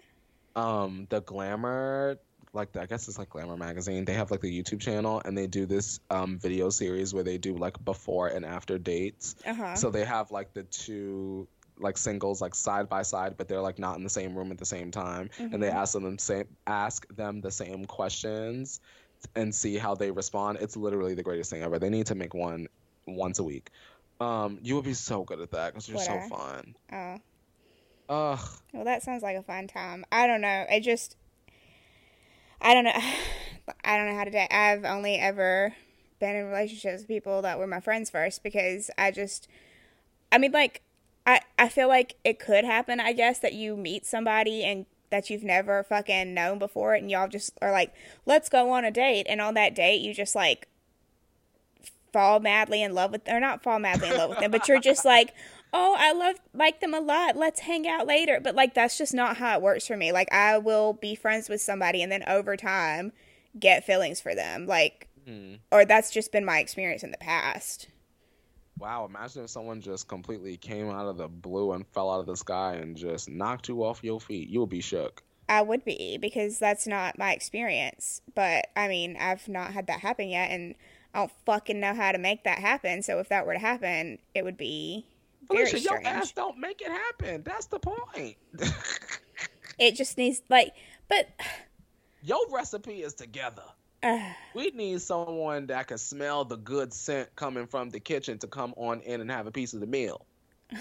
Um, the Glamour, like I guess it's like Glamour magazine. They have like the YouTube channel, and they do this um video series where they do like before and after dates. Uh huh. So they have like the two like singles like side by side, but they're like not in the same room at the same time, and they Mhm. ask them same ask them the same questions and see how they respond. It's literally the greatest thing ever. They need to make one once a week. Um, you would be so good at that because you're Would so I? fun. oh, Ugh. well, that sounds like a fun time. I don't know. It just. I don't know. I don't know how to date. I've only ever been in relationships with people that were my friends first because I just. I mean, like, I I feel like it could happen. I guess that you meet somebody and that you've never fucking known before, and y'all just are like, let's go on a date, and on that date you just like fall madly in love with or not fall madly in love with them, but you're just like, oh, I love like them a lot. Let's hang out later. But like that's just not how it works for me. Like I will be friends with somebody and then over time get feelings for them. Like Hmm. or that's just been my experience in the past. Wow, imagine if someone just completely came out of the blue and fell out of the sky and just knocked you off your feet. You would be shook. I would be because that's not my experience. But I mean, I've not had that happen yet and I don't fucking know how to make that happen. So if that were to happen, it would be very Felicia, your ass don't make it happen. That's the point. It just needs like but your recipe is together. We need someone that can smell the good scent coming from the kitchen to come on in and have a piece of the meal.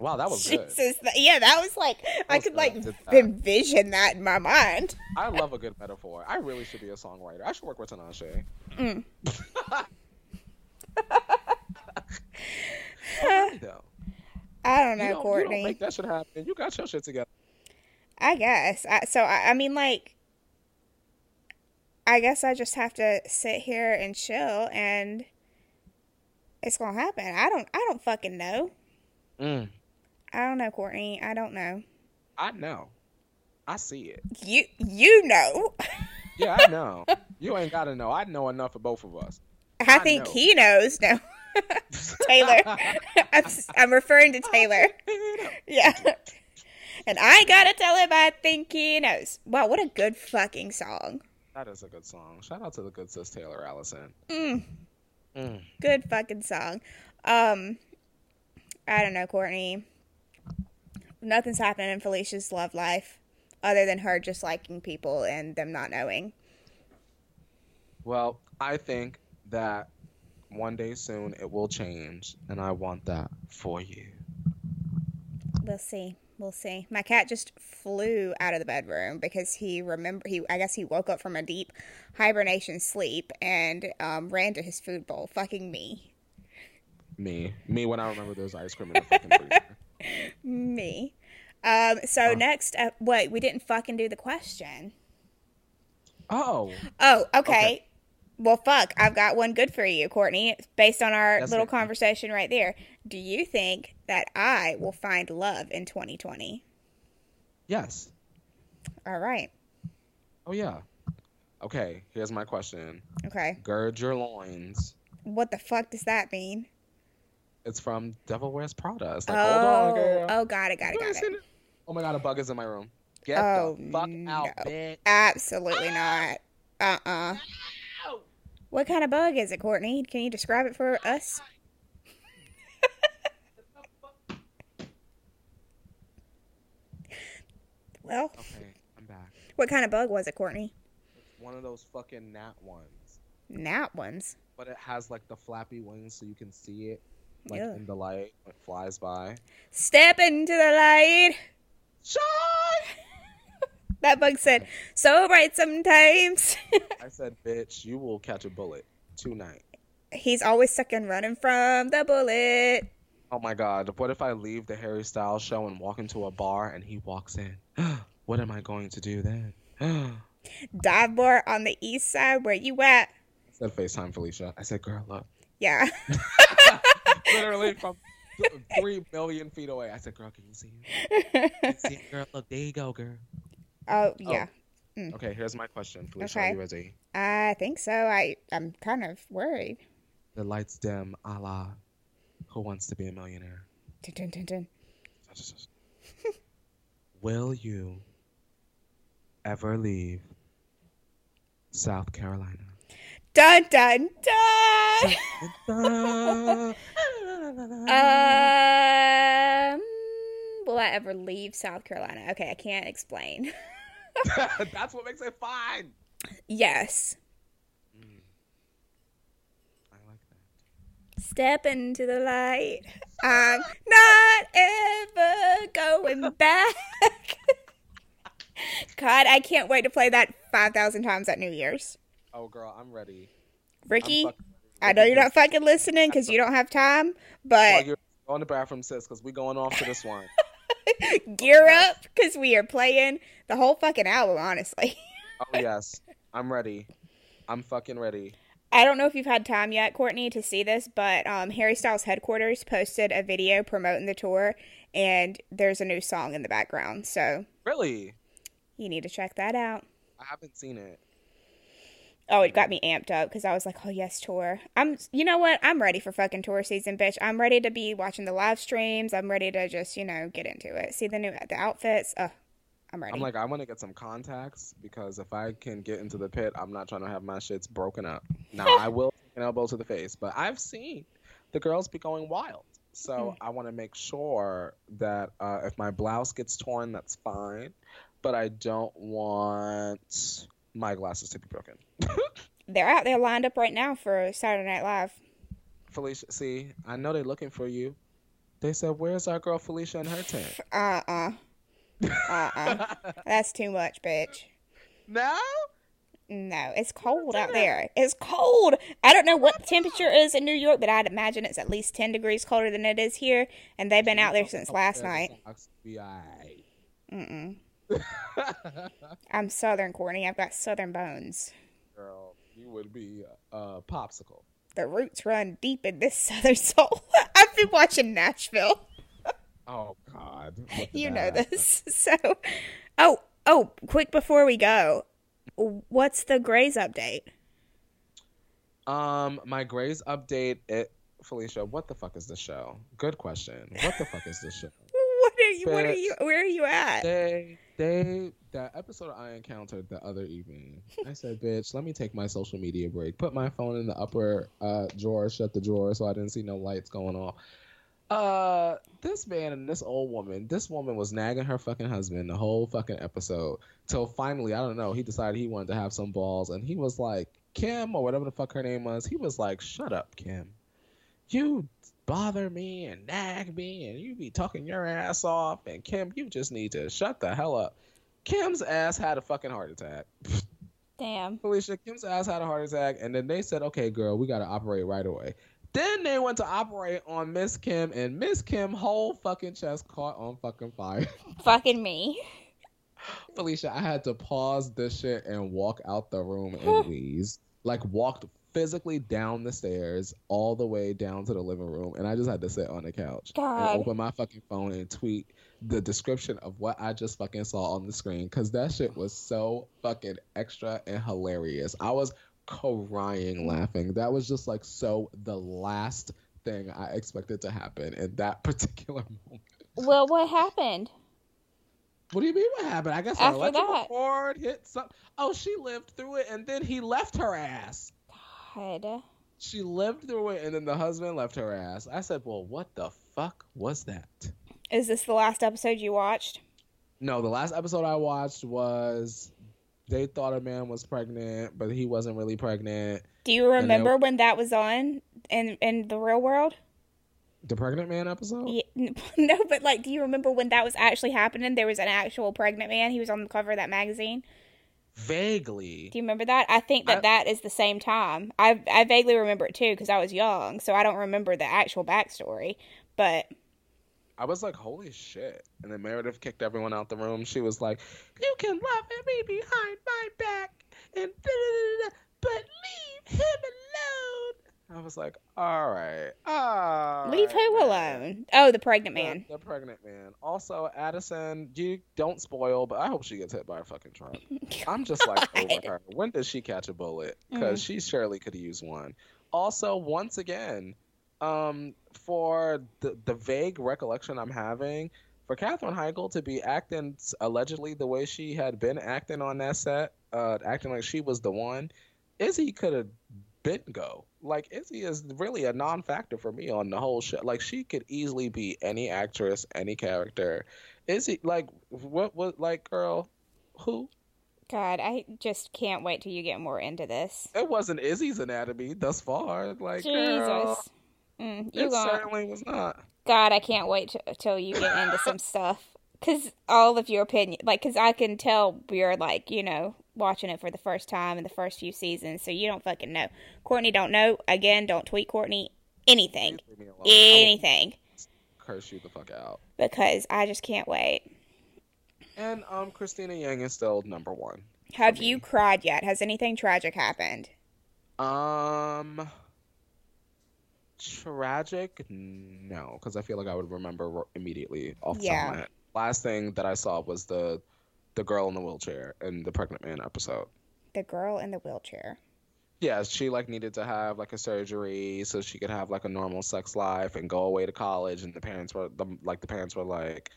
Wow, that was good. Jesus, that- yeah, that was like I was could like that. envision that in my mind. I love a good metaphor. I really should be a songwriter. I should work with Tinashe. Mm. I don't know, you don't, Courtney. You don't make that shit happen. You got your shit together. I guess. I, so I, I mean, like, I guess I just have to sit here and chill, and it's gonna happen. I don't. I don't fucking know. Mm, I don't know, Courtney. I don't know. I know. I see it. You. You know. Yeah, I know. you ain't got to know. I know enough for both of us. I, I think know. he knows. No. Taylor. I'm, I'm referring to Taylor. Yeah. And I gotta tell him I think he knows. Wow, what a good fucking song. That is a good song. Shout out to the good sis Taylor Alison. Mm, Mm. good fucking song. Um, I don't know, Courtney. Nothing's happening in Felicia's love life other than her just liking people and them not knowing. Well, I think that one day soon it will change, and I want that for you. We'll see. We'll see. My cat just flew out of the bedroom because he remember he I guess he woke up from a deep hibernation sleep and um, ran to his food bowl, fucking me. Me, me when I remember there's ice cream in the fucking freezer. Me. Um, so Oh. next, uh, wait, we didn't fucking do the question. Oh, Oh, okay. Okay. Well, fuck. I've got one good for you, Courtney. Based on our Yes, little ma'am. conversation right there, do you think that I will find love in 2020? yes. All right. Oh yeah. Okay, here's my question. Okay. Gird your loins. What the fuck does that mean? It's from Devil Wears Prada. It's like, oh, hold on, girl. oh, got it, got it, got it. it? Oh my god, a bug is in my room. Get Oh, the fuck out, no. bitch. Absolutely not. Uh uh what kind of bug is it, Courtney? Can you describe it for us? well. Okay, I'm back. What kind of bug was it, Courtney? One of those fucking gnat ones. Gnat ones? But it has like the flappy wings so you can see it like Ugh. in the light when it flies by. Step into the light. shine. That bug said, so bright sometimes. I said, bitch, you will catch a bullet tonight. He's always stuck in running from the bullet. Oh my god, what if I leave the Harry Styles show and walk into a bar and he walks in? what am I going to do then? I Dive bar on the east side. Where you at? said FaceTime Felicia. I said, girl, look. Yeah. Literally from three million feet away. I said, girl, can you see him? Can you see girl? Look, there you go, girl. Oh yeah. Okay, here's my question, Felicia. Okay. Are you ready? I think so. I I'm kind of worried. The lights dim, a la Who Wants to Be a Millionaire? Dun, dun, dun, dun. Will you ever leave South Carolina? Dun dun dun. um, will I ever leave South Carolina? Okay, I can't explain. That's what makes it fun. yes. Mm. I like that. Step into the light. I'm not ever going back. God, I can't wait to play that 5,000 times at New Year's. Oh, girl, I'm ready. I'm Ricky, I know you're not fucking listening because you don't have time, Well, but you're going to the bathroom, sis, because we're going off to this one. gear up because we are playing the whole fucking album, honestly. Oh, yes. I'm ready. I'm fucking ready. I don't know if you've had time yet, Courtney, to see this, but um, Harry Styles headquarters posted a video promoting the tour, and there's a new song in the background. So Really? you need to check that out. I haven't seen it. Oh, it got me amped up because I was like, "Oh yes, tour." I'm, you know what? I'm ready for fucking tour season, bitch. I'm ready to be watching the live streams. I'm ready to just, you know, get into it. See the new the outfits. Uh, I'm ready. I'm like, I want to get some contacts because if I can get into the pit, I'm not trying to have my shits broken up. Now, I will take an elbow to the face, but I've seen the girls be going wild. So I want to make sure that uh, if my blouse gets torn, that's fine. But I don't want my glasses to be broken. They're out there lined up right now for Saturday Night Live. Felicia, see, I know they're looking for you. They said, "Where's our girl Felicia and her tent?" Uh uh. Uh uh. That's too much, bitch. no. No, it's cold out there. It's cold. I don't know what the temperature is in New York, but I'd imagine it's at least 10 degrees colder than it is here. And they've been out there since last night. Be alright. I'm Southern, Courtney. I've got Southern bones. Girl, you would be a popsicle. The roots run deep in this Southern soul. I've been watching Nashville. Oh God. You know this. So, oh, oh, quick before we go. What's the Grey's update? Um, my Grey's update. It, Felicia, what the fuck is the show? Good question. What the fuck is the show? You? What are you? Where are you at? They, they, that episode I encountered the other evening. I said, "Bitch, let me take my social media break. Put my phone in the upper uh, drawer, shut the drawer, so I didn't see no lights going off." Uh, this man and this old woman. This woman was nagging her fucking husband the whole fucking episode. Till finally, I don't know, he decided he wanted to have some balls, and he was like, "Kim" or whatever the fuck her name was. He was like, "Shut up, Kim. You bother me and nag me, and you be talking your ass off, and Kim, you just need to shut the hell up." Kim's ass had a fucking heart attack. Damn. Felicia, Kim's ass had a heart attack, and then they said, "Okay, girl, we got to operate right away." Then they went to operate on Miss Kim, and Miss Kim whole fucking chest caught on fucking fire. Fucking me. Felicia, I had to pause this shit and walk out the room and wheeze. Like walked physically down the stairs all the way down to the living room, and I just had to sit on the couch God. and open my fucking phone and tweet the description of what I just fucking saw on the screen because that shit was so fucking extra and hilarious. I was crying laughing. That was just like so the last thing I expected to happen in that particular moment. Well, what happened? What do you mean? What happened? I guess After electrical that. cord hit some. Oh, she lived through it, and then he left her ass. God. She lived through it, and then the husband left her ass. I said, "Well, what the fuck was that?" Is this the last episode you watched? No, the last episode I watched was they thought a man was pregnant, but he wasn't really pregnant. Do you remember when that was on in in the real world? The pregnant man episode? Yeah, no, but like, do you remember when that was actually happening? There was an actual pregnant man. He was on the cover of that magazine. Vaguely. Do you remember that? I think that I- that is the same time. I I vaguely remember it too because I was young, so I don't remember the actual backstory. But I was like, holy shit. And then Meredith kicked everyone out the room. She was like, You can laugh at me behind my back and da da da da, but leave him alone. I was like, all right. All leave right, who man." alone? Oh, the pregnant man. The, pregnant man. Also, Addison, you don't spoil, but I hope she gets hit by a fucking truck. I'm just like over her. When does she catch a bullet? Mm. Because she surely could use one. Also, once again, um, for the the vague recollection I'm having, for Katherine Heigl to be acting allegedly the way she had been acting on that set, uh, acting like she was the one, Izzie could have go. Like Izzie is really a non-factor for me on the whole show. Like she could easily be any actress, any character. Izzie, like what? What? Like girl, who? God, I just can't wait till you get more into this. It wasn't Izzie's anatomy thus far. Like Jesus. girl, Mm, you it certainly was not. God, I can't wait t- till you get into some stuff. Cause all of your opinion, like, cause I can tell you're like, you know, watching it for the first time in the first few seasons, so you don't fucking know. Courtney don't know. Again, don't tweet Courtney anything, Please leave me alone. I will anything, curse you the fuck out. because I just can't wait. And um, Cristina Yang is still number one. Have you cried yet? Has anything tragic happened? Um, tragic? No, because I feel like I would remember immediately off the top Yeah. of my head. Last thing that I saw was the the girl in the wheelchair in the pregnant man episode. The girl in the wheelchair. Yeah, she like needed to have like a surgery so she could have like a normal sex life and go away to college. And the parents were the, like the parents were like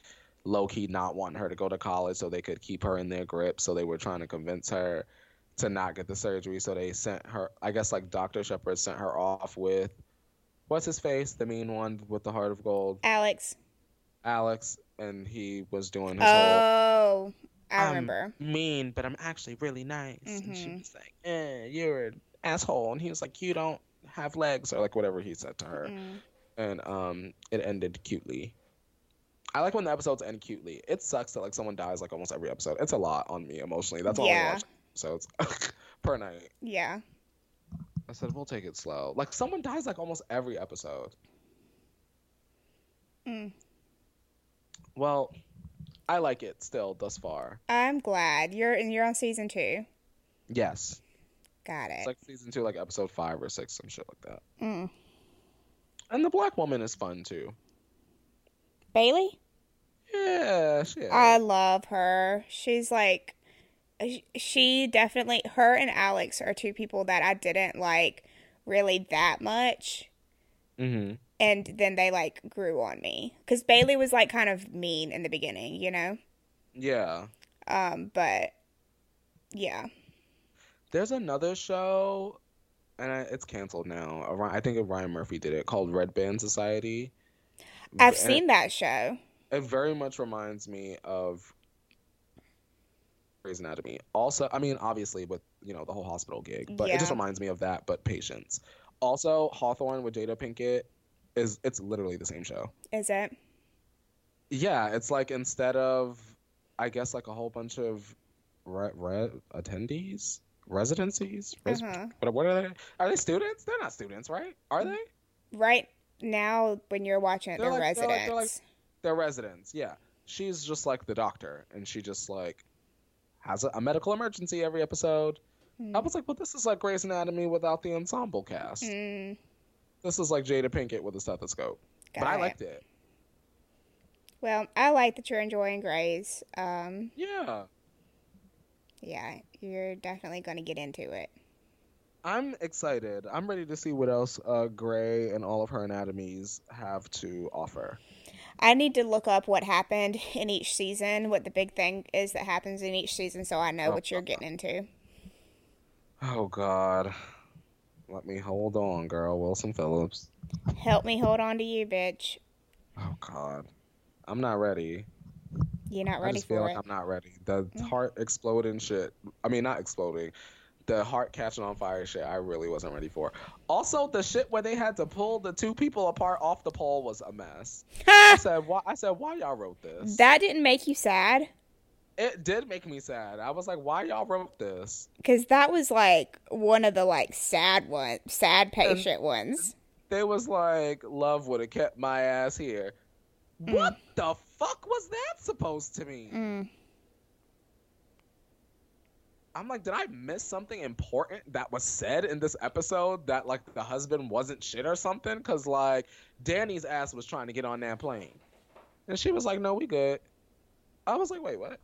low key not wanting her to go to college so they could keep her in their grip. So they were trying to convince her to not get the surgery. So they sent her. I guess like Doctor Shepherd sent her off with what's his face, the mean one with the heart of gold, Alex. Alex, and he was doing his whole Oh, I remember. mean, but I'm actually really nice. And she Mhm. was like, eh, you're an asshole. And he was like, you don't have legs, or like whatever he said to her. Mm. And um, it ended cutely. I like when the episodes end cutely. It sucks that like someone dies like almost every episode. It's a lot on me emotionally. That's all I Yeah. only watch episodes per night. Yeah. I said we'll take it slow. Like someone dies like almost every episode. Mm. Well, I like it still thus far. I'm glad you're and you're on season two. Yes, Got it. it's like season two, like episode five or six, some shit like that. mm. And the black woman is fun too. Bailey. Yeah, she. Is. I love her. She's like, she definitely, her and Alex are two people that I didn't like really that much. hmm And then they like grew on me. Because Bailey was like kind of mean in the beginning, you know? Yeah. Um, but yeah. There's another show, and I, it's canceled now. I think Ryan Murphy did it called Red Band Society. I've And seen that show. It very much reminds me of Grey's Anatomy. Also, I mean, obviously with you know the whole hospital gig, but it just reminds me of that, but patience. Also, Hawthorne with Jada Pinkett is it's literally the same show. Is it? Yeah, it's like instead of, I guess like a whole bunch of re- re- attendees, residencies. Res- Uh-huh. But what are they? Are they students? They're not students, right? Are they? Right now, when you're watching it, They're they're, like- they're like- residents. they're like- They're residents. Yeah, she's just like the doctor, and she just like has a, a medical emergency every episode. Hmm. I was like, well, this is like Grey's Anatomy without the ensemble cast. Mm, This is like Jada Pinkett with a stethoscope. got but I liked it. Well, I like that you're enjoying Grey's. Um, Yeah. yeah, you're definitely going to get into it. I'm excited. I'm ready to see what else uh, Grey and all of her anatomies have to offer. I need to look up what happened in each season, what the big thing is that happens in each season, so I know Oh, what you're getting into. Oh God. Let me hold on, girl. Wilson Phillips. Help me hold on to you, bitch. Oh God. I'm not ready. You're not ready I just feel for like it. I'm not ready. The Mm. heart exploding shit. I mean, not exploding. The heart catching on fire shit. I really wasn't ready for. Also, the shit where they had to pull the two people apart off the pole was a mess. I said, why? I said, why y'all wrote this? that didn't make you sad it did make me sad. I was like, why y'all wrote this? because that was like one of the like sad ones, sad patient ones. They was like, love would have kept my ass here. Mm. What the fuck was that supposed to mean? Mm. I'm like, did I miss something important that was said in this episode that like the husband wasn't shit or something? Cause like Danny's ass was trying to get on that plane, and she was like, "No, we good." I was like, "Wait, what?"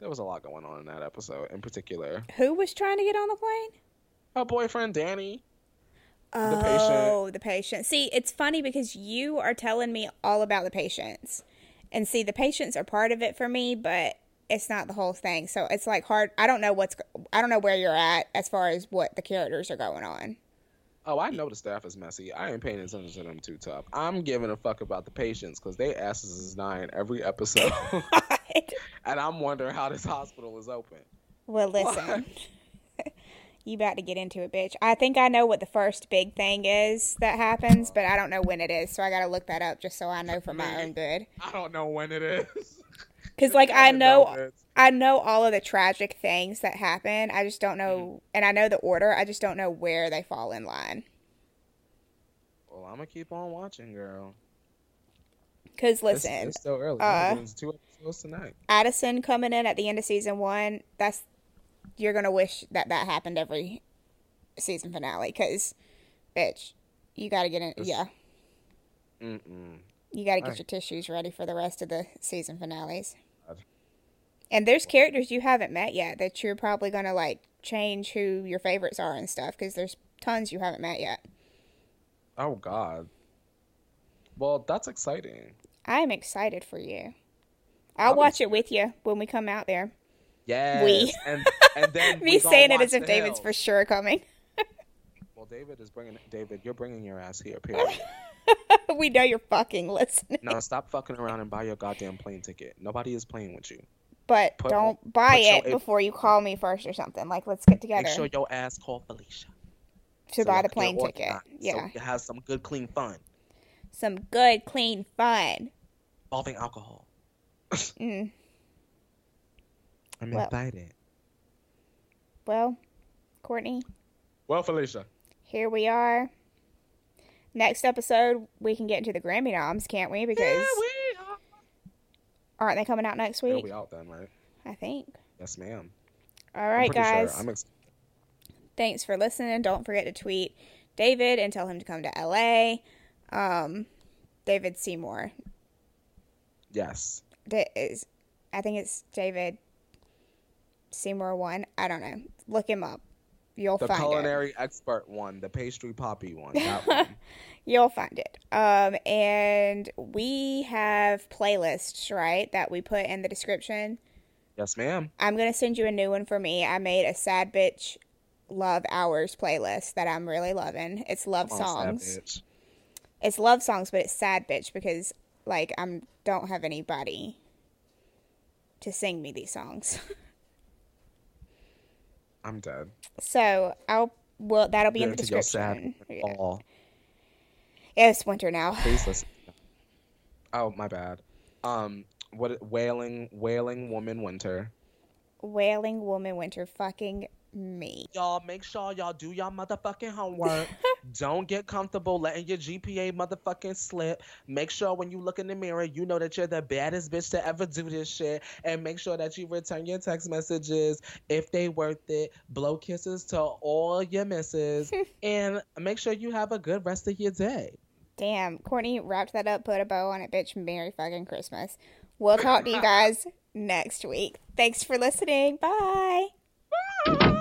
There was a lot going on in that episode, in particular. Who was trying to get on the plane? Her boyfriend Danny. Oh, patient. Oh, the patient. See, it's funny because you are telling me all about the patients. And see, the patients are part of it for me, but it's not the whole thing. So it's like hard. I don't know what's, I don't know where you're at as far as what the characters are going on. Oh, I know the staff is messy. I ain't paying attention to them too tough. I'm giving a fuck about the patients because they asses is dying every episode, and I'm wondering how this hospital is open. well, listen. you about to get into it, bitch. I think I know what the first big thing is that happens, but I don't know when it is. So I got to look that up just so I know for my own good. I don't know when it is. Because, like, I know. I know all of the tragic things that happen. I just don't know, and I know the order. I just don't know where they fall in line. Well, I'm gonna keep on watching, girl. Because listen, it's, still early. uh, I'm two episodes tonight. Addison coming in at the end of season one. That's you're gonna wish that that happened every season finale. Because, bitch, you gotta get in. It's- Yeah, Mm-mm. you gotta get your tissues ready for the rest of the season finales. And there's characters you haven't met yet that you're probably gonna like change who your favorites are and stuff. Because there's tons you haven't met yet. Oh God. Well, that's exciting. I am excited for you. I'll I'll watch it with you when we come out there. Yes. And and then Me we saying it as if David's for sure coming. Well, David is bringing David. You're bringing your ass here. Period. we know you're fucking listening. no, stop fucking around and buy your goddamn plane ticket. Nobody is playing with you. But Put- don't buy put your it before you call me first or something. Like, let's get together Make sure your ass call Felicia. to so buy the plane ticket. Yeah. So we have some good, clean fun Some good, clean fun. involving alcohol. Mm. I'm Well. invited. Well, Courtney, Well, Felicia. here we are. Next episode, we can get into the Grammy noms, can't we? Because Yeah, we are. Aren't they coming out next week? They'll be out then, right? I think. Yes, ma'am. All right, sure. guys. I'm ex- thanks for listening. Don't forget to tweet David and tell him to come to LA. Um, David Seymour yes. Da- is, I think it's David Seymour one. I don't know. Look him up. You'll The find the culinary expert one, the pastry poppy one. That one. You'll find it. Um, and we have playlists, right, that we put in the description. yes, ma'am. I'm gonna send you a new one for me. I made a sad bitch love hours playlist that I'm really loving. It's love Come on, songs. bitch. it's love songs, but it's sad bitch because like I'm don't have anybody to sing me these songs. I'm dead. so I'll well that'll be in the description. Yeah. Fall. It's winter now. Please listen. Oh, my bad. Um, what? Wailing, wailing woman winter. Wailing woman winter fucking me. Y'all make sure y'all do y'all motherfucking homework. Don't get comfortable letting your GPA motherfucking slip. Make sure when you look in the mirror, you know that you're the baddest bitch to ever do this shit. And make sure that you return your text messages if they worth it. Blow kisses to all your misses. and make sure you have a good rest of your day. Damn, Courtney wrapped that up, put a bow on it, bitch. Merry fucking Christmas. We'll talk to you guys next week. Thanks for listening. Bye. Bye.